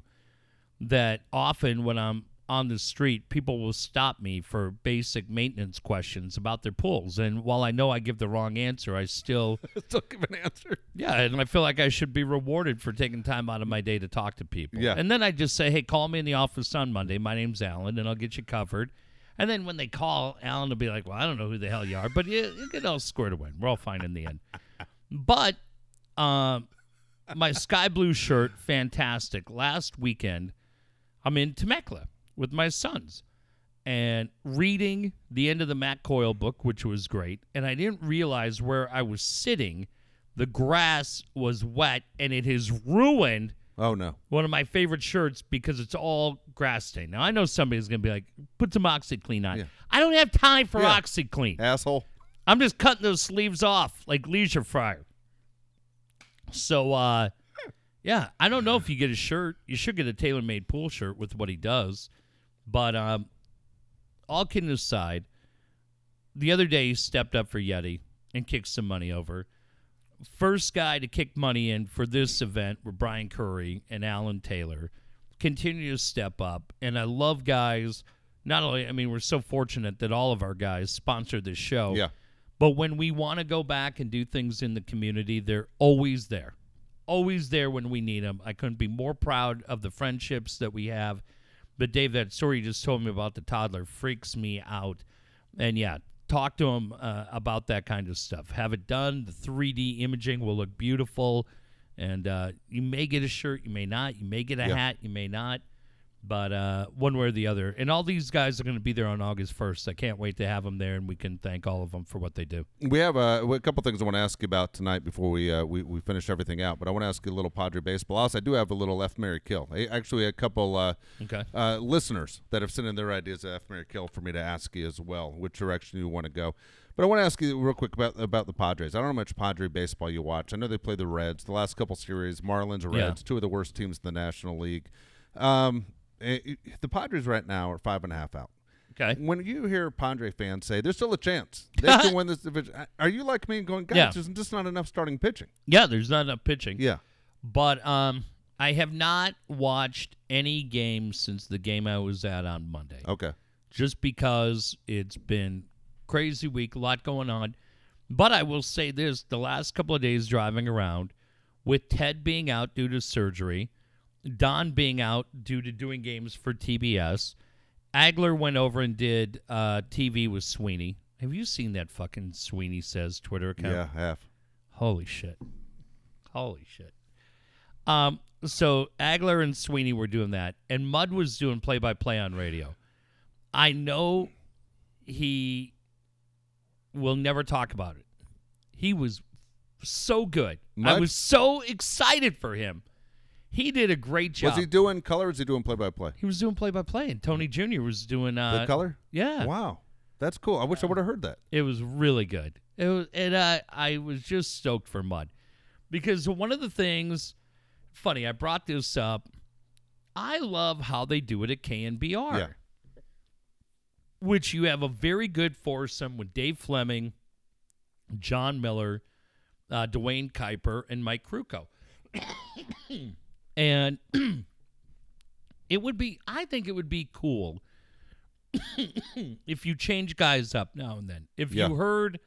that often when I'm on the street, people will stop me for basic maintenance questions about their pools. And while I know I give the wrong answer, I still Still give an answer. Yeah, and I feel like I should be rewarded for taking time out of my day to talk to people. Yeah. And then I just say, hey, call me in the office on Monday. My name's Alan, and I'll get you covered. And then when they call, Alan will be like, well, I don't know who the hell you are, but you, you get all squared away. We're all fine in the end. But um, my sky blue shirt, fantastic. Last weekend, I'm in Temecula with my sons and reading the end of the Matt Coyle book, which was great. And I didn't realize where I was sitting, the grass was wet and it has ruined Oh, no. one of my favorite shirts because it's all grass stained. Now I know somebody's gonna be like, put some OxiClean on. Yeah. I don't have time for Yeah. OxiClean. Asshole. I'm just cutting those sleeves off like leisure fryer. So uh yeah, I don't know if you get a shirt. You should get a tailor-made pool shirt with what he does. But um all kidding aside, the other day he stepped up for Yeti and kicked some money over. First guy to kick money in for this event were Brian Curry and Alan Taylor. Continue to step up. And I love guys. Not only, I mean, we're so fortunate that all of our guys sponsor this show. Yeah. But when we want to go back and do things in the community, they're always there. Always there when we need them. I couldn't be more proud of the friendships that we have But Dave, that story you just told me about the toddler freaks me out. And yeah, talk to him uh, about that kind of stuff. Have it done. The 3D imaging will look beautiful. And uh, you may get a shirt, you may not. You may get a Yeah. hat, you may not. But uh, one way or the other. And all these guys are going to be there on August 1st. I can't wait to have them there, and we can thank all of them for what they do. We have uh, a couple things I want to ask you about tonight before we, uh, we we finish everything out. But I want to ask you a little Padre baseball. Also, I do have a little F Mary Kill. I, actually, a couple uh, Okay. uh, listeners that have sent in their ideas of F Mary Kill for me to ask you as well, which direction you want to go. But I want to ask you real quick about about the Padres. I don't know how much Padre baseball you watch. I know they play the Reds. The last couple series, Marlins or Yeah. Reds, two of the worst teams in the National League. Um, eh, the Padres right now are five and a half out. Okay. When you hear Padre fans say there's still a chance they can win this division, are you like me and going, guys, Yeah. there's just not enough starting pitching? Yeah, there's not enough pitching. Yeah. But um, I have not watched any games since the game I was at on Monday. Okay. Just because it's been crazy week, a lot going on. But I will say this: the last couple of days driving around, with Ted being out due to surgery, Don being out due to doing games for TBS, Agler went over and did uh, TV with Sweeney. Have you seen that fucking Sweeney says Twitter account? Yeah, half. Holy shit. Holy shit. Um, so Agler and Sweeney were doing that, and Mud was doing play by play on radio. I know he will never talk about it. He was so good. I was so excited for him. He did a great job. Was he doing color? Or was he doing play by play? He was doing play by play, and Tony Jr. was doing uh, The color? Yeah, Wow, that's cool. I wish I would have heard that. It was really good. It was, and I, I was just stoked for Mud because one of the things, funny, I brought this up. I love how they do it at KNBR, Yeah. which you have a very good foursome with Dave Flemming, Jon Miller, uh, Duane Kuiper, and Mike Krukow. and it would be, I think it would be cool if you change guys up now and then. If Yeah. you heard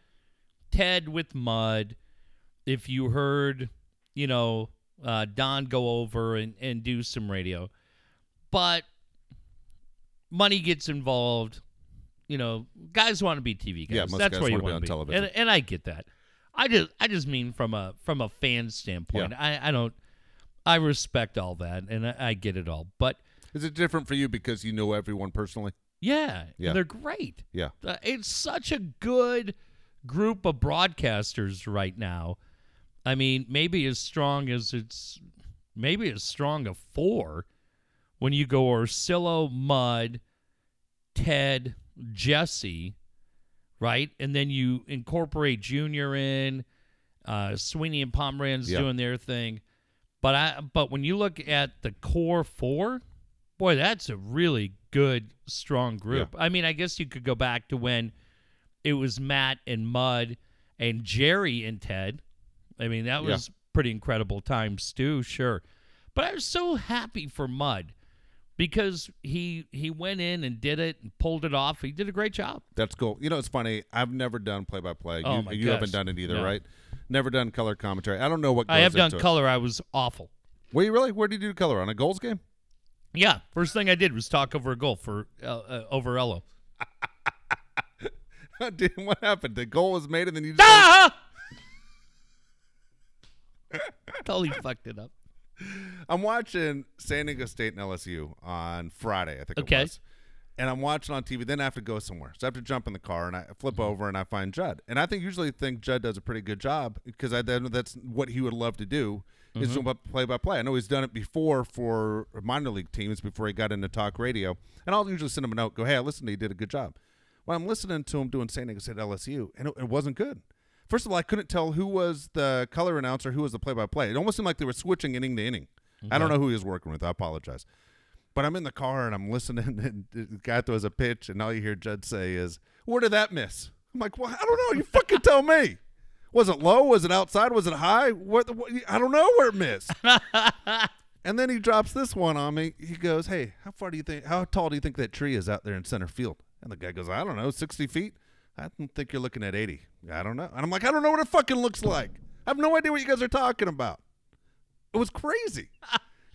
Ted with Mud, if you heard, you know, uh, Don go over and, and do some radio, but money gets involved. You know, guys want to be TV guys. Yeah, most That's guys where you wanna be on be, television. and and I get that. I just I just mean from a from a fan standpoint. I I don't. I respect all that, and I, I get it all. But Is it different for you because you know everyone personally? yeah, Yeah. they're great. Yeah. Uh, it's such a good group of broadcasters right now. I mean, maybe as strong as it's, maybe as strong a four when you go Orsillo, Mud, Ted, Jesse, right? And then you incorporate Junior in, uh, Sweeney and Pomeranz Yeah. doing their thing. But I, but when you look at the core four, boy, that's a really good, strong group. I mean, I guess you could go back to when it was Matt and Mud and Jerry and Ted. I mean, that Yeah. was pretty incredible times too, sure. But I was so happy for Mud because he he went in and did it and pulled it off. He did a great job. That's cool. You know, it's funny. I've never done play by play. Oh, You my you haven't done it either, No. right? Never done color commentary. I don't know what. Goes I have done it. color. I was awful. Were you really? Where did you do color on a goals game? Yeah, first thing I did was talk over a goal for uh, uh, over Ello. Dude, what happened? The goal was made, and then you just. Ah! totally fucked it up. I'm watching San Diego State and LSU on Friday, I think Okay. it was. And I'm watching on TV. Then I have to go somewhere, so I have to jump in the car and I flip mm-hmm. over and I find Judd. And I think usually think Judd does a pretty good job because I that's what he would love to do is mm-hmm. to play by play. I know he's done it before for minor league teams before he got into talk radio. And I'll usually send him a note, go, "Hey, I listened. to you, did a good job." Well, I'm listening to him doing San Diego State LSU, and it, it wasn't good. First of all, I couldn't tell who was the color announcer, who was the play-by-play. It almost seemed like they were switching inning to inning. I don't know who he was working with. I apologize. But I'm in the car and I'm listening, and the guy throws a pitch, and all you hear Judd say is, "Where did that miss?" I'm like, "Well, I don't know. You fucking tell me. Was it low? Was it outside? Was it high? What? what I don't know where it missed." and then he drops this one on me. He goes, "Hey, how far do you think? How tall do you think that tree is out there in center field?" And the guy goes, "I don't know, 60 feet." I don't think you're looking at 80. I don't know. And I'm like, I don't know what it fucking looks like. I have no idea what you guys are talking about. It was crazy.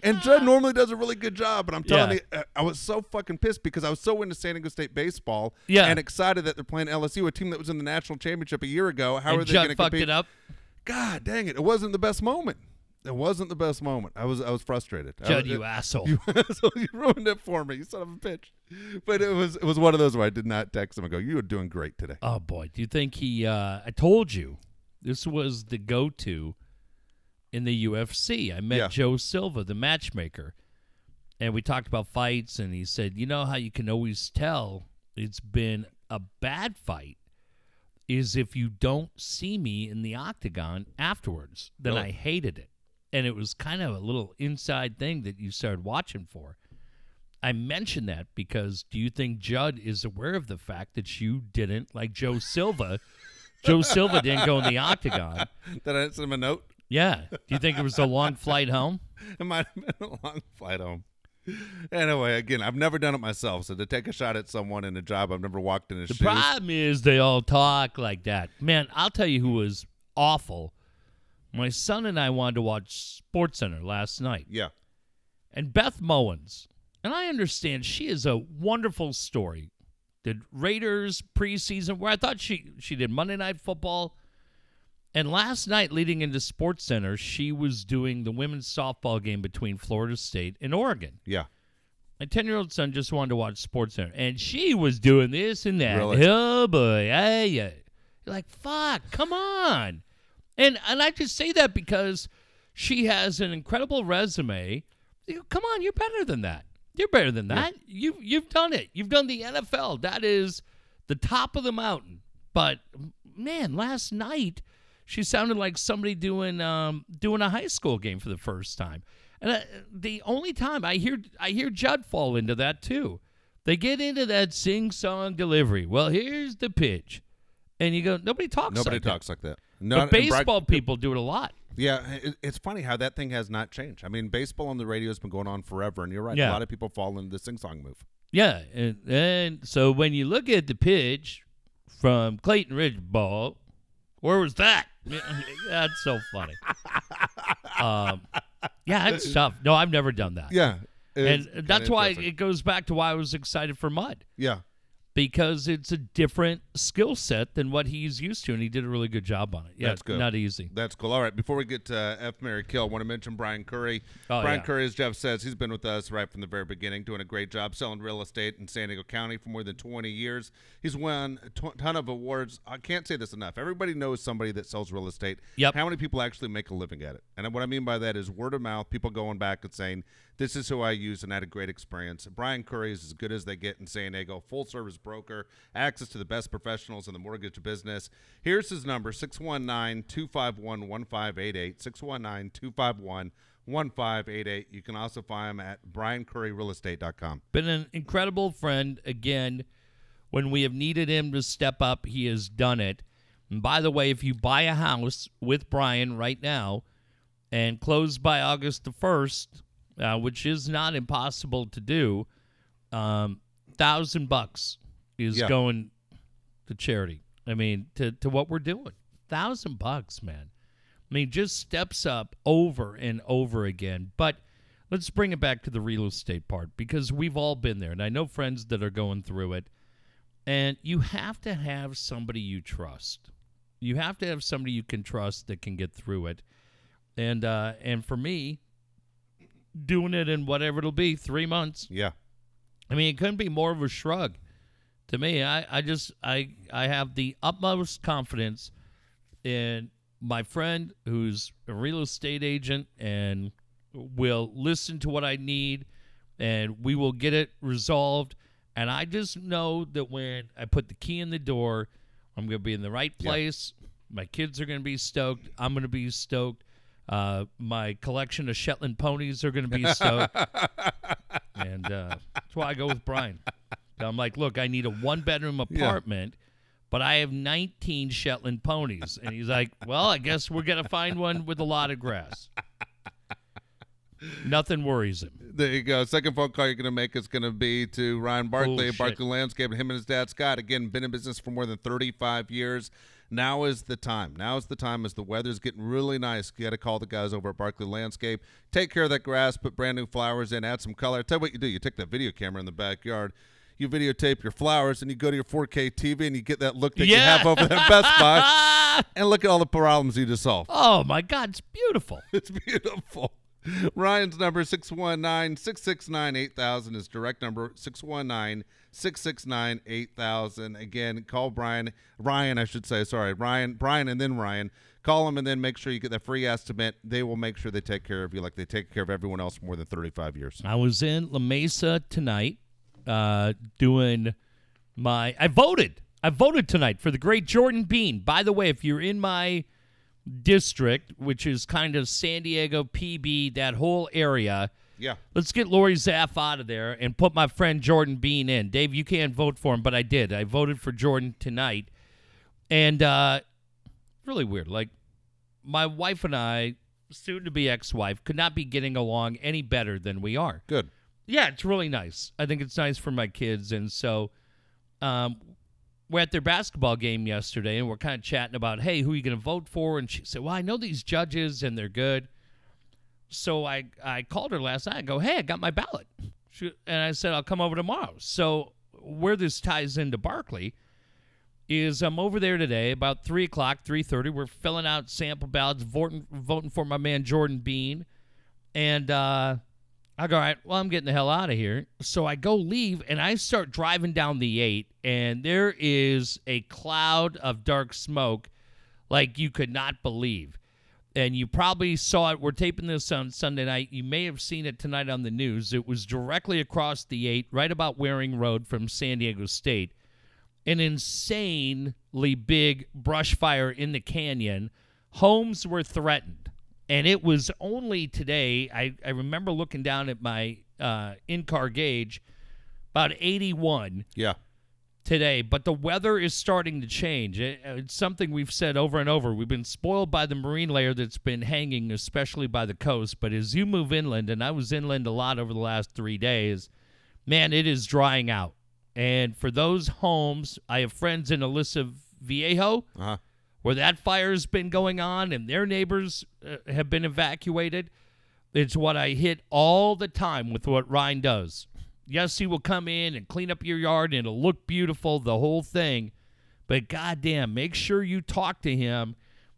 And Judd normally does a really good job, but I'm telling Yeah. you, uh, I was so fucking pissed because I was so into San Diego State baseball, Yeah. and excited that they're playing LSU, a team that was in the national championship a year ago. How and are they going Judd to fucked compete? it up. God dang it! It wasn't the best moment. It wasn't the best moment. I was I was frustrated. I Judd, was- you asshole. you, so you ruined it for me, you son of a bitch. But it was it was one of those where I did not text him and go, "You are doing great today." Oh boy, do you think he? Uh, I told you, this was the go-to in the UFC. I met Yeah. Joe Silva, the matchmaker, and we talked about fights. And he said, "You know how you can always tell it's been a bad fight is if you don't see me in the octagon afterwards. Then Really? I hated it, and it was kind of a little inside thing that you started watching for." I mentioned that because do you think Judd is aware of the fact that you didn't, like Joe Silva, Joe Silva didn't go in the octagon? Did I send him a note? Yeah. Do you think it was a long flight home? It might have been a long flight home. Anyway, again, I've never done it myself, so to take a shot at someone in a job I've never walked in his The shoes. problem is they all talk like that. Man, I'll tell you who was awful. My son and I wanted to watch SportsCenter last night. Yeah, And Beth Mowins, and I understand she is a wonderful story. Did Raiders preseason where I thought she she did Monday Night Football, and last night leading into Sports Center, she was doing the women's softball game between Florida State and Oregon. yeah. My ten year old son just wanted to watch Sports Center, and she was doing this and that. Really? Oh boy, hey, yeah. You're like fuck, come on, and and I just say that because she has an incredible resume. You come on, you're better than that. You're better than that. You you've done it. You've done the NFL. That is the top of the mountain. But man, last night she sounded like somebody doing um, doing a high school game for the first time. And uh, the only time I hear I hear Judd fall into that too. They get into that sing song delivery. Well, here's the pitch, and you go. Nobody talks. Nobody like that." talks like that. But Not- and Brad- baseball people do it a lot. Yeah, it, it's funny how that thing has not changed. I mean, baseball on the radio has been going on forever, and you're right. Yeah. A lot of people fall into the sing song move. Yeah, and, and so when you look at the pitch from Clayton Ridge ball, where was that? That's so funny. um, yeah, it's tough. No, I've never done that. Yeah, and that's why it goes back to why I was excited for Mud yeah, because it's a different skill set than what he's used to, and he did a really good job on it. Yeah, That's good. Not easy. That's cool. All right, before we get to uh, F Mary Kill, I want to mention Brian Curry. Oh, Brian yeah. Curry, as Jeff says, he's been with us right from the very beginning, doing a great job selling real estate in San Diego County for more than 20 years. He's won a t- ton of awards. I can't say this enough. Everybody knows somebody that sells real estate. Yep. How many people actually make a living at it? And what I mean by that is word of mouth, people going back and saying, this is who I use and had a great experience. Brian Curry is as good as they get in San Diego, full service broker, access to the best professionals in the mortgage business. Here's his number 619 251 1588. 619 251 1588. You can also find him at briancurryrealestate.com. been an incredible friend again when we have needed him to step up he has done it and by the way if you buy a house with brian right now and close by august the 1st uh, which is not impossible to do um, thousand bucks is Yeah. going to charity i mean to, to what we're doing thousand bucks man I mean, just steps up over and over again. But let's bring it back to the real estate part because we've all been there. And I know friends that are going through it. And you have to have somebody you trust. You have to have somebody you can trust that can get through it. And uh, and for me, doing it in whatever it'll be, three months. Yeah. I mean, it couldn't be more of a shrug to me. I, I just I I have the utmost confidence in my friend who's a real estate agent and will listen to what I need and we will get it resolved. And I just know that when I put the key in the door, I'm going to be in the right Yeah. place. My kids are going to be stoked. I'm going to be stoked. Uh, my collection of Shetland ponies are going to be stoked. and uh, that's why I go with Brian. I'm like, look, I need a one bedroom apartment, but I have 19 Shetland ponies. And he's like, well, I guess we're going to find one with a lot of grass. Nothing worries him. There you go. Second phone call you're going to make is going to be to Ryan Barkley Oh, at. Barkley Landscape and him and his dad Scott. Again, been in business for more than 35 years. Now is the time. Now is the time as the weather's getting really nice. You got to call the guys over at Barkley Landscape. Take care of that grass, put brand new flowers in, add some color. tell you what you do. You take that video camera in the backyard, you videotape your flowers, and you go to your 4K TV and you get that look that you have over there at Best Buy. And look at all the problems you just solved. oh my God, it's beautiful. It's beautiful. Ryan's number 619-669-8000 is direct number 619-669-8000. Again, call Brian Ryan, I should say, sorry. Ryan Brian and then Ryan. Call them and then make sure you get that free estimate. They will make sure they take care of you like they take care of everyone else for more than 35 years. I was in La Mesa tonight, uh, doing my. I voted. I voted tonight for the great Jordan Beane. By the way, if you're in my district, which is kind of San Diego, PB, that whole area, Yeah. let's get Lorie Zapf out of there and put my friend Jordan Beane in. Dave, you can't vote for him, but I did. I voted for Jordan tonight, and uh, really weird. Like my wife and I, soon to be ex-wife, could not be getting along any better than we are. Good. Yeah, it's really nice. I think it's nice for my kids, and so um, we're at their basketball game yesterday, and we're kind of chatting about, hey, who are you going to vote for? And she said, well, I know these judges, and they're good. So I I called her last night. I go, hey, I got my ballot, she, and I said I'll come over tomorrow. So where this ties into Barkley is I'm over there today about three o'clock, three thirty. We're filling out sample ballots, voting voting for my man Jordan Beane, and uh, I go, all right, well, I'm getting the hell out of here. So I go leave and I start driving down the eight, and there is a cloud of dark smoke like you could not believe. And you probably saw it. We're taping this on Sunday night. You may have seen it tonight on the news. It was directly across the eight, right about Waring Road from San Diego State. An insanely big brush fire in the canyon. Homes were threatened and it was only today I, I remember looking down at my uh, in-car gauge about 81 Yeah. Today but the weather is starting to change it, it's something we've said over and over we've been spoiled by the marine layer that's been hanging especially by the coast but as you move inland and i was inland a lot over the last three days man it is drying out and for those homes i have friends in Aliso Viejo Uh-huh. where that fire's been going on and their neighbors uh, have been evacuated. It's what I hit all the time with what Ryan does. Yes, he will come in and clean up your yard and it'll look beautiful, the whole thing. But goddamn, make sure you talk to him.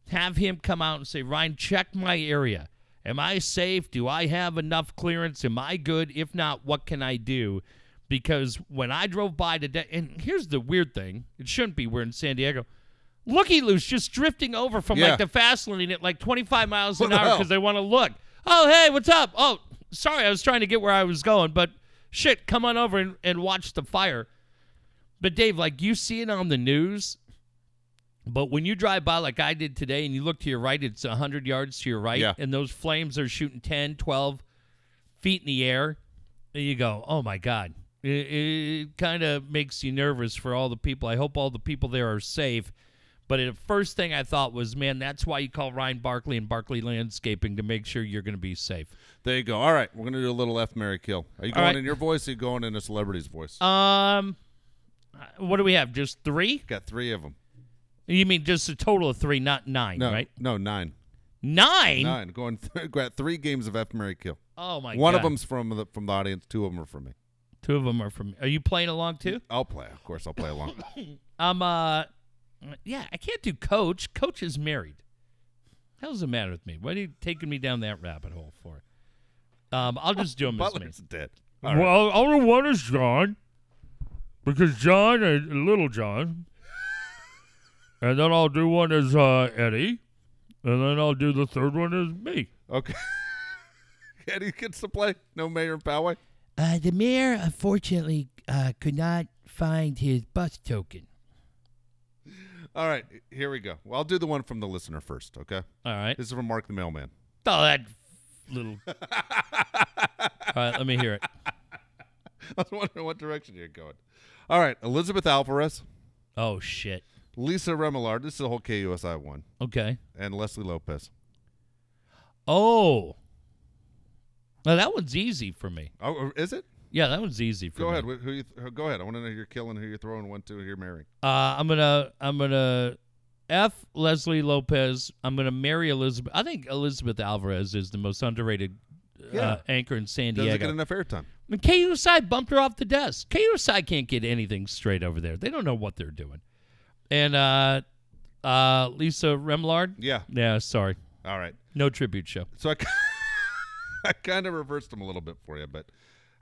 Have him come out and say, Ryan, check my area. Am I safe? Do I have enough clearance? Am I good? If not, what can I do? Because when I drove by today, and here's the weird thing it shouldn't be weird in San Diego. Looky loose just drifting over from Yeah. like the fast lane at like 25 miles an the hour because they want to look. Oh, hey, what's up? Oh, sorry, I was trying to get where I was going, but shit, come on over and, and watch the fire. But Dave, like you see it on the news, but when you drive by like I did today and you look to your right, it's 100 yards to your right, Yeah. and those flames are shooting 10, 12 feet in the air, and you go, oh my God. It, it kind of makes you nervous for all the people. I hope all the people there are safe. But the first thing I thought was, man, that's why you call Ryan Barkley and Barkley Landscaping to make sure you're going to be safe. There you go. All right, we're gonna do a little F Mary kill. Are you All going right. in your voice? Or are you going in a celebrity's voice? Um, what do we have? Just three? Got three of them. You mean just a total of three, not nine, No, right? no, nine. Nine? Nine. Going. Th- got three games of F Mary kill. Oh my God. One god! of them's from the from the audience. Two of them are from me. Two of them are from. Are you playing along too? I'll play. Of course, I'll play along. I'm Uh. Yeah, I can't do coach. Coach is married. How's the matter with me? What are you taking me down that rabbit hole for? Um. I'll just do them as me. Butler's dead. All right. Well, other one is John, because John and Little John, and then I'll do one as uh, Eddie, and then I'll do the third one as me. Okay. Eddie gets to play. No Mayor and Poway. Uh, the mayor unfortunately uh, could not find his bus token. All right, here we go. Well, I'll do the one from the listener first. Okay. All right. This is from Mark the mailman. Oh, that little. All right, let me hear it. I was wondering what direction you're going. All right, Elizabeth Alvarez, Oh shit. Lisa Remillard. This is the whole KUSI one, Okay. and Leslie Lopez. Oh. Well, that one's easy for me. Oh, is it? Yeah, that one's easy for Go me. ahead. Wh- Who you th- go ahead. I want to know who you're killing, who you're throwing one to, who you're marrying. Uh, I'm gonna I'm gonna F Leslie Lopez. I'm going to marry Elizabeth. I think Elizabeth Alvarez is the most underrated Yeah. uh, anchor in San Diego. Doesn't Diego. get enough airtime. Mean, KUSI bumped her off the desk. KUSI can't get anything straight over there. They don't know what they're doing. And uh, uh, Lisa Remillard. Yeah. Yeah, sorry. All right. No tribute show. So I, I kind of reversed them a little bit for you, but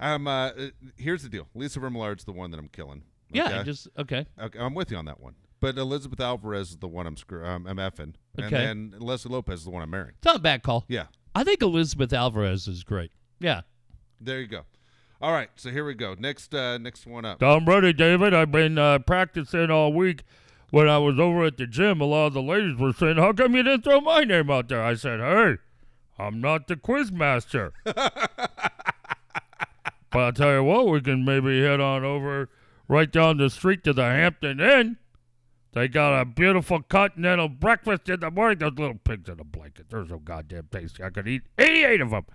um, uh, uh, here's the deal: Lisa Remillard's the one that I'm killing. Yeah, okay? just okay. Okay, I'm with you on that one. But Elizabeth Alvarez is the one I'm screw- um, I'm effing, and Okay. then Leslie Lopez is the one I'm marrying. It's not a bad call. Yeah, I think Elizabeth Alvarez is great. Yeah. there you go. All right, so here we go. Next, uh, next one up. I'm ready, David. I've been uh, practicing all week. When I was over at the gym, a lot of the ladies were saying, How come you didn't throw my name out there? I said, Hey, I'm not the quiz master. but I'll tell you what, we can maybe head on over right down the street to the Hampton Inn. They got a beautiful continental breakfast in the morning. Those little pigs in a blanket. They're so goddamn tasty. I could eat 88 of them.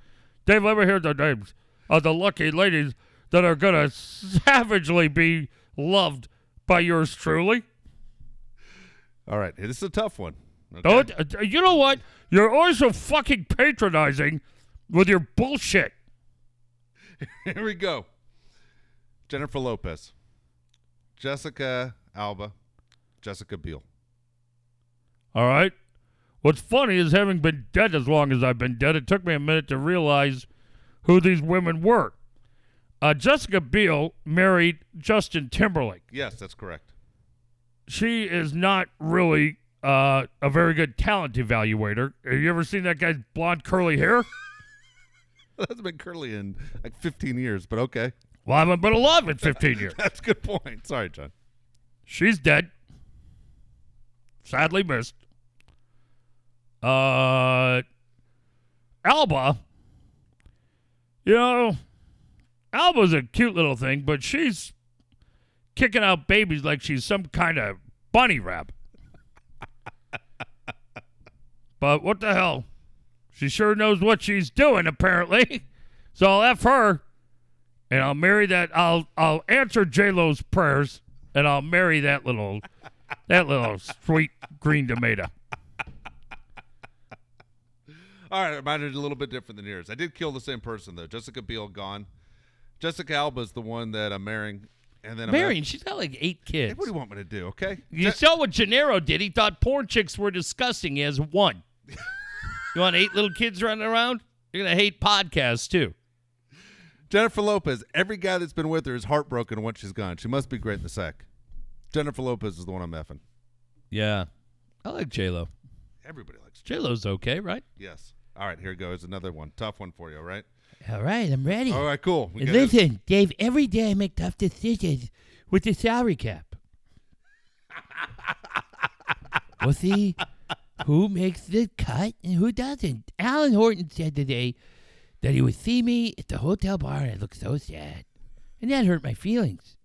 Dave, let me hear the names of the lucky ladies that are going to savagely be loved by yours truly. All right, this is a tough one. Okay? Don't, uh, you know what? You're always so fucking patronizing with your bullshit. Here we go. Jennifer Lopez, Jessica Alba, Jessica Biel. All right. What's funny is having been dead as long as I've been dead, it took me a minute to realize who these women were. Uh, Jessica Biel married Justin Timberlake. Yes, that's correct. She is not really uh, a very good talent evaluator. Have you ever seen that guy's blonde curly hair? That's been curly in like 15 years, but okay. Well, I haven't been alive in 15 years. That's a good point. Sorry, John. She's dead. Sadly missed. Uh, Alba. You know, Alba's a cute little thing, but she's kicking out babies like she's some kind of bunny rabbit. but what the hell? She sure knows what she's doing, apparently. So I'll F her and I'll marry that. I'll I'll answer J Lo's prayers, and I'll marry that little that little sweet green tomato. All right, mine is a little bit different than yours. I did kill the same person though. Jessica Biel gone. Jessica Alba is the one that I'm marrying, and then I'm Marion, she's got like eight Hey, kids. what do you want me to do? Okay. You Je- saw what Gennaro did. He thought porn chicks were disgusting. He has one. you want eight little kids running around? You're gonna hate podcasts too. Jennifer Lopez. Every guy that's been with her is heartbroken once she's gone. She must be great in the sack. Jennifer Lopez is the one I'm effing. Yeah, I like J Lo. Everybody likes. J Lo's okay, right? Yes. All right, here goes another one. Tough one for you. All right. All right, I'm ready. All right, cool. We And got it. Listen, Dave, every day I make tough decisions with the salary cap. we'll see who makes the cut and who doesn't. Alan Horton said today that he would see me at the hotel bar and I looked so sad. And that hurt my feelings.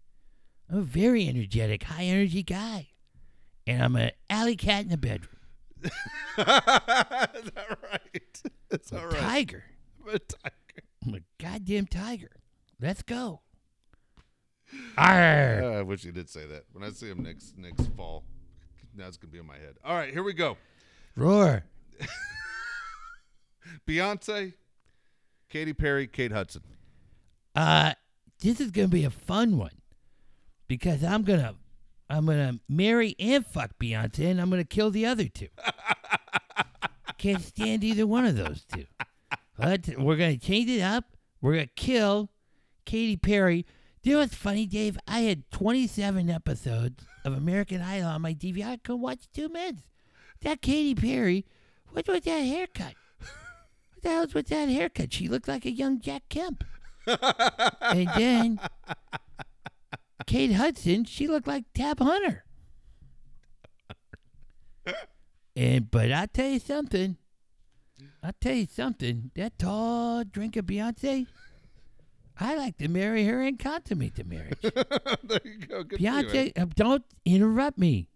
I'm a very energetic, high energy guy. And I'm an alley cat in the bedroom. is that right? Is that A right? tiger. I'm a tiger. I'm a goddamn tiger. Let's go. Arr. Uh, I wish you did say that. When I see him next next fall, that's gonna be in my head. All right, here we go. Roar. Beyonce, Katy Perry, Kate Hudson. Uh, this is gonna be a fun one because I'm gonna I'm gonna marry and fuck Beyonce, and I'm gonna kill the other two. Can't stand either one of those two. But we're gonna change it up. We're gonna kill Katy Perry. Do you know what's funny, Dave? I had 27 episodes of American Idol on my DVR. I could watch two minutes. That Katy Perry, what was that haircut? What the hell's with that haircut? She looked like a young Jack Kemp. and then Kate Hudson, she looked like Tab Hunter. And but I'll tell you something. I'll tell you something. That tall drink of Beyonce, I like to marry her and consummate the marriage. there you go. Good for you. Beyonce, uh, don't interrupt me.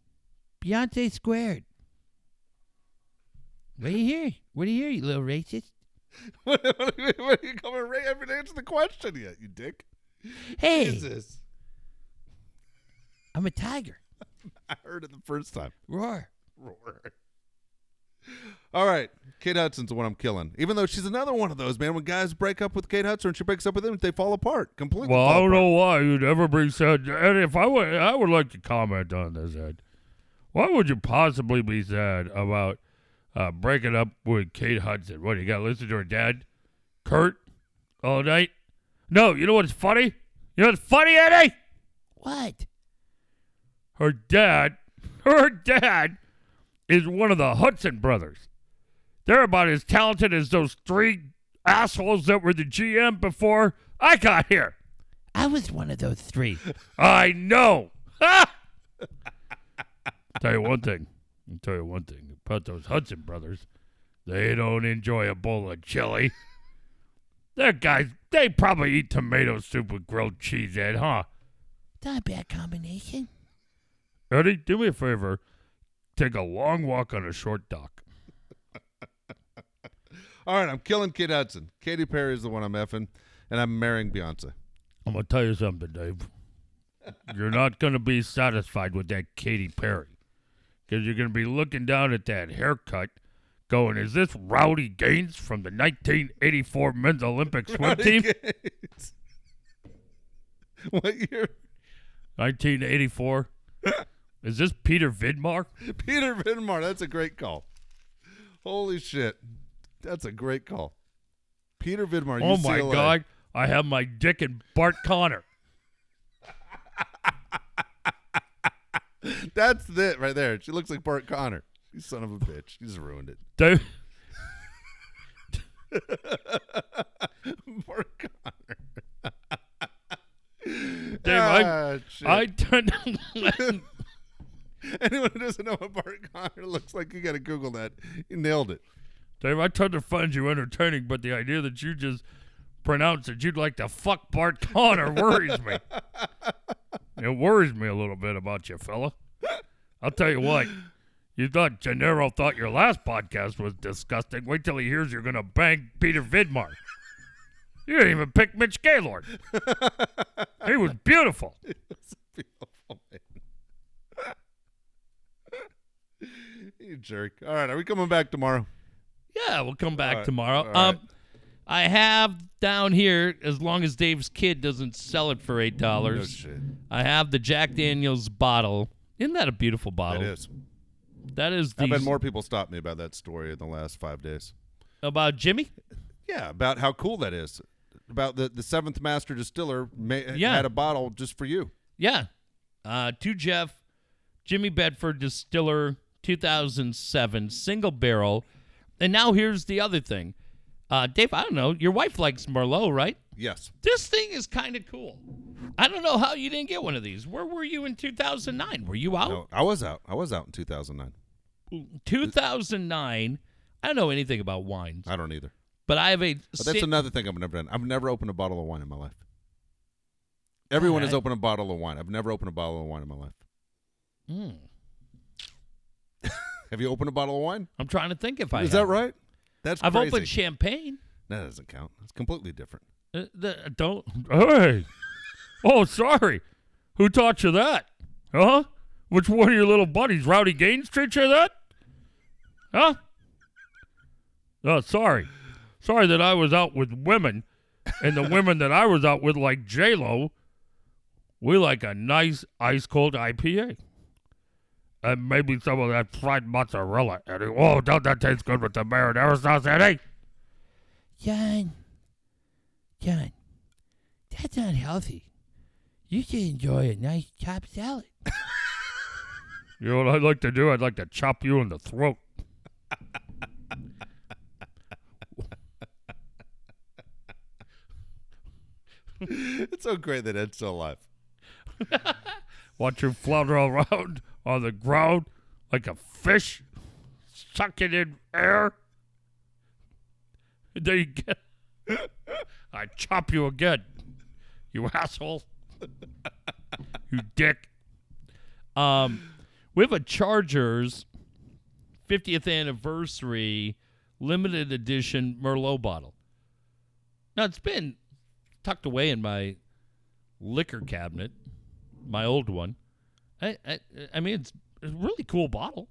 Beyonce squared. What do you hear? What do you hear, you little racist? what, what, what, what are you coming right? I haven't answered the question yet, you dick. Hey, Jesus. I'm a tiger. I heard it the first time. Roar. roar. All right, Kate Hudson's the one I'm killing. Even though she's another one of those man. When guys break up with Kate Hudson and she breaks up with them, they fall apart completely. Well, I don't apart. know why you'd ever bring sad. And if I would, I would like to comment on this, Ed. Why would you possibly be sad about uh, breaking up with Kate Hudson? What you got to listen to her dad, Kurt, all night? No, you know what's funny? You know what's funny, Eddie? What? Her dad, her dad, is one of the Hudson brothers. They're about as talented as those three assholes that were the GM before I got here. I was one of those three. I know. Tell you one thing. I'll tell you one thing about those Hudson brothers. They don't enjoy a bowl of chili. Their guys, they probably eat tomato soup with grilled cheese, Ed, huh? Not a bad combination. Eddie, do me a favor. Take a long walk on a short dock. All right, I'm killing Kate Hudson. Katy Perry is the one I'm effing, and I'm marrying Beyonce. I'm gonna tell you something, Dave. You're not gonna be satisfied with that Katy Perry, because you're gonna be looking down at that haircut, going, "Is this Rowdy Gaines from the 1984 Men's Olympic swim team?" Gaines. what year? 1984. Is this Peter Vidmar? Peter Vidmar. That's a great call. Holy shit, that's a great call. Peter Vidmar. Oh my God! I have my dick in Bart Conner. That's it right there. She looks like Bart Conner. You son of a bitch. You just ruined it. Dave, Bart Conner. Dave, I- Ah, shit. I turned. Anyone who doesn't know what Bart Conner looks like, you got to Google that. You nailed it. Dave, I tend to find you entertaining, but the idea that you just pronounced that you'd like to fuck Bart Conner worries me. It worries me a little bit about you, fella. I'll tell you what. You thought Gennaro thought your last podcast was disgusting. Wait till he hears you're going to bang Peter Vidmar. You didn't even pick Mitch Gaylord. he was beautiful. Beautiful man. you jerk. All right, are we coming back tomorrow? Yeah, we'll come back All right, tomorrow. all right. Um, I have down here, as long as Dave's kid doesn't sell it for eight dollars, shit. I have the Jack Daniels bottle. Isn't that a beautiful bottle? is. That is the I've had more people stop me about that story in the last five days. about Jimmy. Yeah, about how cool that is. About the, the seventh master distiller ma- Yeah. had a bottle just for you. Yeah, uh, to Jeff, Jimmy Bedford Distiller, 2007 single barrel. And now here's the other thing, uh, Dave. I don't know. Your wife likes Merlot, right? Yes. This thing is kind of cool. I don't know how you didn't get one of these. Where were you in 2009? Were you out? No, I was out. I was out in 2009. 2009. I don't know anything about wines, I don't either. but I have a. But that's sa- another thing I've never done. I've never opened a bottle of wine in my life. Everyone has Alright. opened a bottle of wine. I've never opened a bottle of wine in my life. Mm. Have you opened a bottle of wine? I'm trying to think if I. Is have. that right? That's I've crazy. opened champagne. that doesn't count. It's completely different. Uh, the, don't. Hey. Oh, sorry. Who taught you that? Huh? Which one of your little buddies, Rowdy Gaines, teach you that? Huh? Oh, sorry. Sorry that I was out with women, and the women that I was out with, like J Lo, we like a nice ice cold IPA. And maybe some of that fried mozzarella, Eddie. Oh, don't that taste good with the marinara sauce, Eddie? John, John, that's unhealthy. You should enjoy a nice chopped salad. You know what I'd like to do? I'd like to chop you in the throat. It's so great that Ed's still alive. Watch you flounder around on the ground like a fish, sucking in air. And then you get, I chop you again, you asshole, you dick. Um, we have a Chargers 50th anniversary limited edition Merlot bottle. Now it's been tucked away in my liquor cabinet, my old one. I I, I mean it's, a really cool bottle.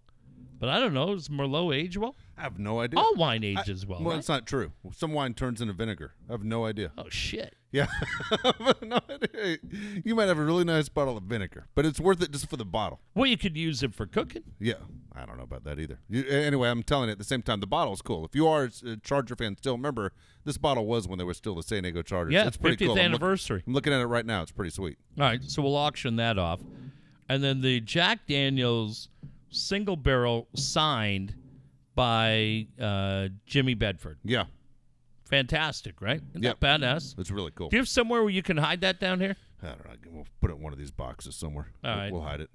But I don't know. Does Merlot age well? I have no idea. All wine I- ages well. well, right? it's not true. Some wine turns into vinegar. I have no idea. Oh shit. Yeah, no idea. you might have a really nice bottle of vinegar, but it's worth it just for the bottle. Well, you could use it for cooking. Yeah, I don't know about that either. You, anyway, I'm telling you at the same time, the bottle is cool. If you are a Charger fan, still remember this bottle was when they were still the San Diego Chargers. Yeah, it's pretty 50th cool. I'm look- anniversary. I'm looking at it right now. It's pretty sweet. All right, so we'll auction that off, and then the Jack Daniels single barrel signed by uh, Jimmy Bedford. Yeah, Fantastic, right? Isn't Yep. that badass? it's really cool. Do you have somewhere where you can hide that down here? I don't know. We'll put it in one of these boxes somewhere. All we'll, right. we'll hide it.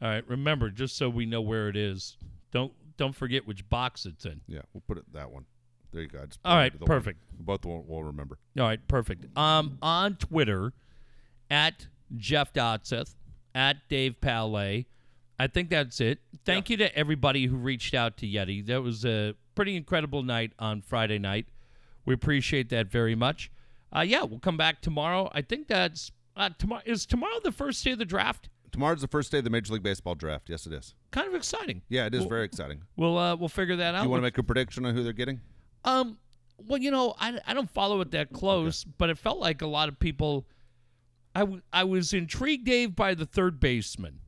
All right, remember, just so we know where it is. Don't don't forget which box it's in. Yeah, we'll put it that one. There you go. All right, to one. perfect. Both will will remember. All right, perfect. Um, on Twitter, at Jeff Dotseth, at Dave Palais. I think that's it. Thank you to everybody who reached out to Yeti. That was a pretty incredible night on Friday night. We appreciate that very much. Uh, yeah, we'll come back tomorrow. I think that's uh, tomorrow. Is tomorrow the first day of the draft? Tomorrow's the first day of the Major League Baseball draft. Yes, it is. Kind of exciting. Yeah, it is Well- very exciting. We'll uh, we'll figure that out. Do you want to make a prediction on who they're getting? Um, well, you know, I, I don't follow it that close, but it felt like a lot of people. I, w- I was intrigued, Dave, by the third baseman,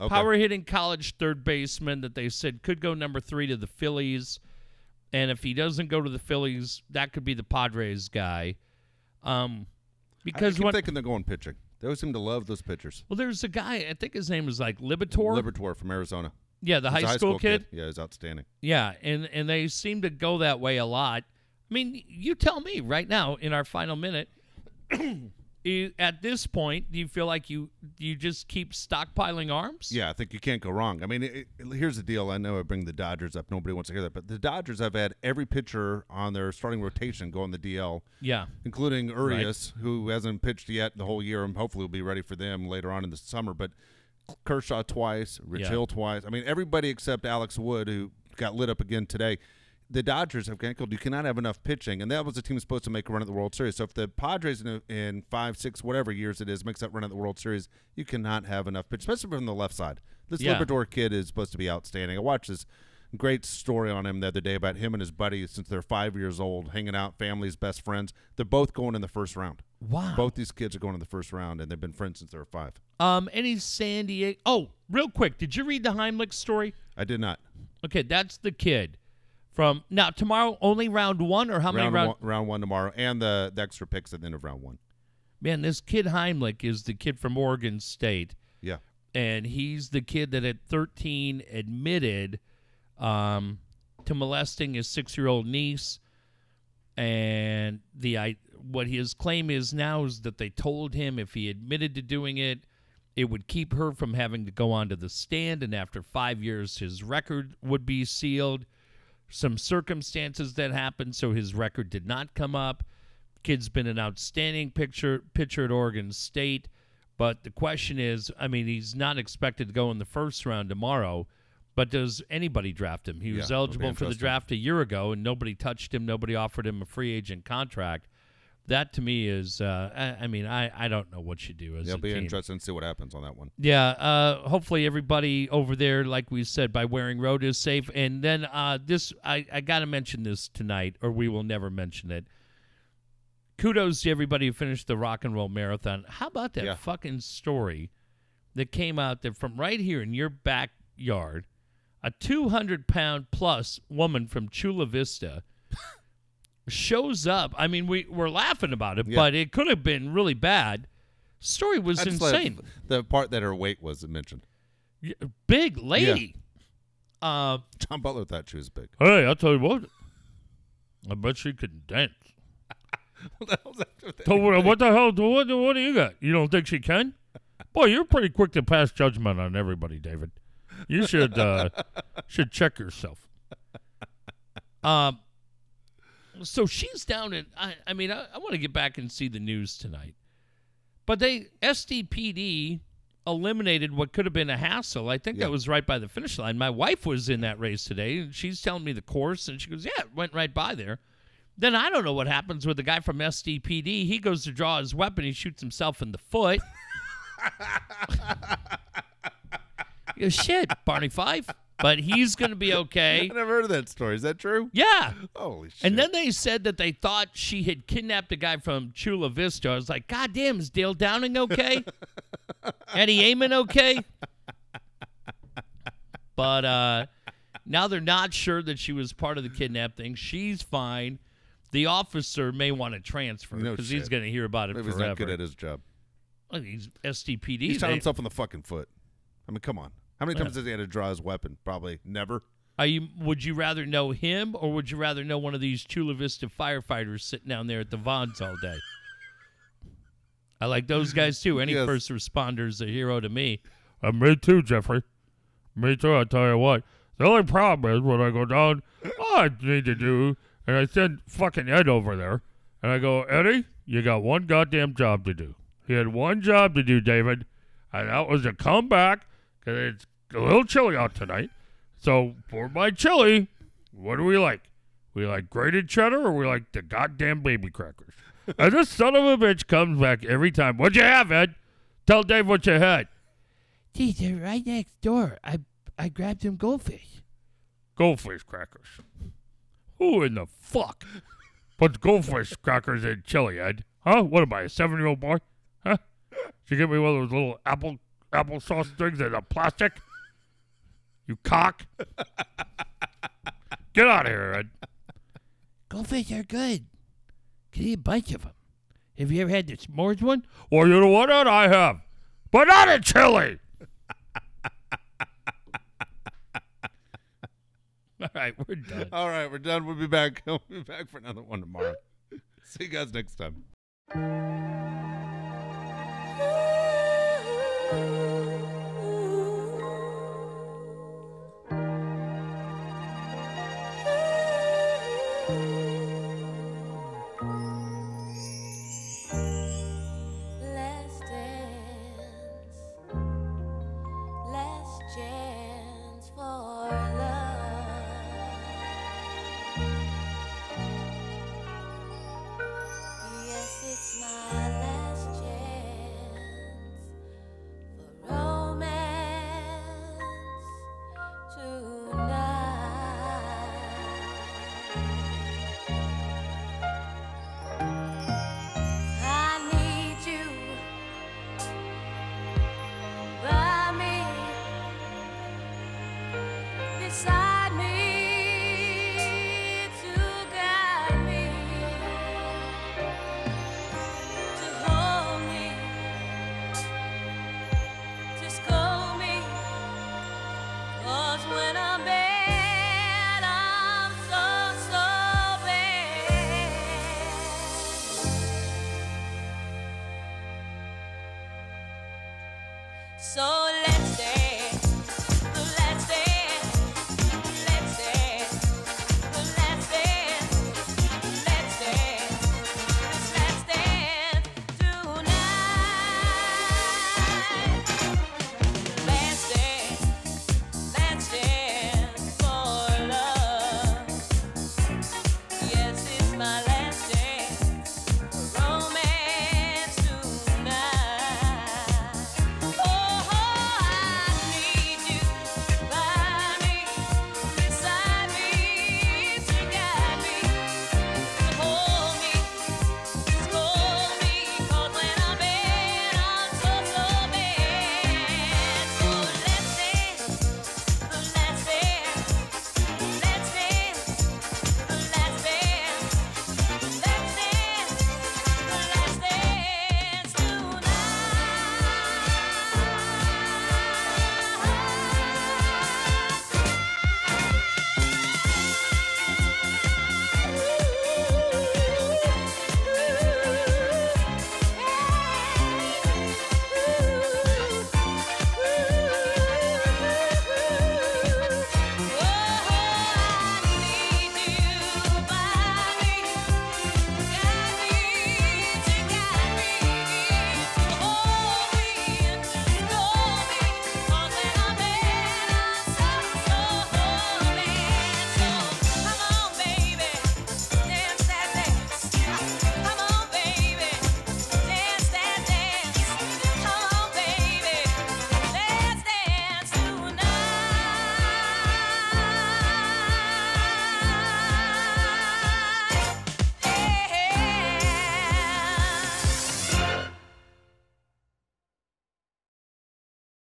Okay. power hitting college third baseman that they said could go number three to the Phillies, and if he doesn't go to the Phillies, that could be the Padres guy. Um, I because keep when thinking they're going pitching. They always seem to love those pitchers. well, there's a guy I think his name is like Liberatore. Liberatore from Arizona. yeah, the He's high, a school, kid. Yeah, he's outstanding. Yeah, and and they seem to go that way a lot. I mean, you tell me right now in our final minute. At this point, do you feel like you you just keep stockpiling arms? Yeah, I think you can't go wrong. I mean, it, it- here's the deal. I know I bring the Dodgers up. Nobody wants to hear that, but the Dodgers have had every pitcher on their starting rotation go on the DL, Yeah. including Urias, who hasn't pitched yet the whole year, and hopefully will be ready for them later on in the summer. But Kershaw twice, Rich Yeah. Hill twice. I mean, everybody except Alex Wood, who got lit up again today. The Dodgers have canceled. You cannot have enough pitching, and that was a team supposed to make a run at the World Series. So if the Padres in, in five, six, whatever years it is makes that run at the World Series, you cannot have enough pitch, especially from the left side. This Yeah. Liberatore kid is supposed to be outstanding. I watched this great story on him the other day about him and his buddy since they're five years old, hanging out, families, best friends. They're both going in the first round. Wow. Both these kids are going in the first round, and they've been friends since they were five. Um. Any San Diego? Oh, real quick, did you read the Heimlich story? I did not. Okay, that's the kid from now tomorrow. Only round one, or how many round round? one, round one tomorrow, and the, the extra picks at the end of round one. Man, this kid Heimlich is the kid from Oregon State. Yeah, and he's the kid that at 13 admitted um, to molesting his six-year-old niece. And the I, what his claim is now is that they told him if he admitted to doing it, it would keep her from having to go onto the stand, and after five years, his record would be sealed. Some circumstances that happened, so his record did not come up. Kid's been an outstanding pitcher pitcher at Oregon State. But the question is, I mean, he's not expected to go in the first round tomorrow. But does anybody draft him? He Yeah, was eligible for the draft a year ago, and nobody touched him. Nobody offered him a free agent contract. That to me is, uh, I, I mean, I, I don't know what you do as it'll be team. interesting to see what happens on that one. Yeah, uh, hopefully everybody over there, like we said, by wearing road is safe. And then uh, this, I, I got to mention this tonight, or we will never mention it. Kudos to everybody who finished the rock and roll marathon. How about that Yeah. fucking story that came out that from right here in your backyard, a 200 pound plus woman from Chula Vista shows up. I mean, we, we're laughing about it, Yeah. but it could have been really bad. Story was insane. The part that her weight was mentioned. Yeah, big lady. Uh, John Butler thought she was big. Hey, I'll tell you what. I bet she can dance. So what, what the hell? What, what do you got? You don't think she can? Boy, you're pretty quick to pass judgment on everybody, David. You should uh, should check yourself. um, so she's down in. I, I mean, I, I want to get back and see the news tonight, but they SDPD eliminated what could have been a hassle. I think Yeah. that was right by the finish line. My wife was in that race today, and she's telling me the course, and she goes, "Yeah, it went right by there." Then I don't know what happens with the guy from SDPD. He goes to draw his weapon, he shoots himself in the foot. You shit, Barney Fife. But he's going to be okay. I never heard of that story. Is that true? Yeah. Holy shit. And then they said that they thought she had kidnapped a guy from Chula Vista. I was like, God damn, is Dale Downing okay? Eddie Amon okay? But uh, now they're not sure that she was part of the kidnap thing. She's fine. The officer may want to transfer No because he's shit. going to hear about it Maybe he's forever. not good at his job. Look, he's SDPD. He's shot They- himself in the fucking foot. I mean, come on. How many Yeah. times has he had to draw his weapon? Probably never. Are you? Would you rather know him, or would you rather know one of these Chula Vista firefighters sitting down there at the Vons all day? I like those guys too. Any Yes. first responder's a hero to me. Uh, me too, Jeffrey. Me too. I tell you what. The only problem is when I go down, all I need to do, and I send fucking Ed over there, and I go, Eddie, you got one goddamn job to do. He had one job to do, David, and that was to come back because it's a little chilly out tonight. So for my chili, what do we like? We like grated cheddar, or we like the goddamn baby crackers. and this son of a bitch comes back every time. What'd you have, Ed? Tell Dave what you had. Geez, they're right next door. I I grabbed some goldfish. goldfish crackers. Who in the fuck puts goldfish crackers in chili, Ed? Huh? What am I, a seven-year-old boy? Huh? Did you get me one of those little apple applesauce things in a plastic? You cock! Get out of here, Ed. Goldfish are good. Could eat a bunch of them. Have you ever had the s'mores one? Well, you know what, Ed? I have, but not in chili. All right, we're done. All right, we're done. We'll be back. We'll be back for another one tomorrow. See you guys next time.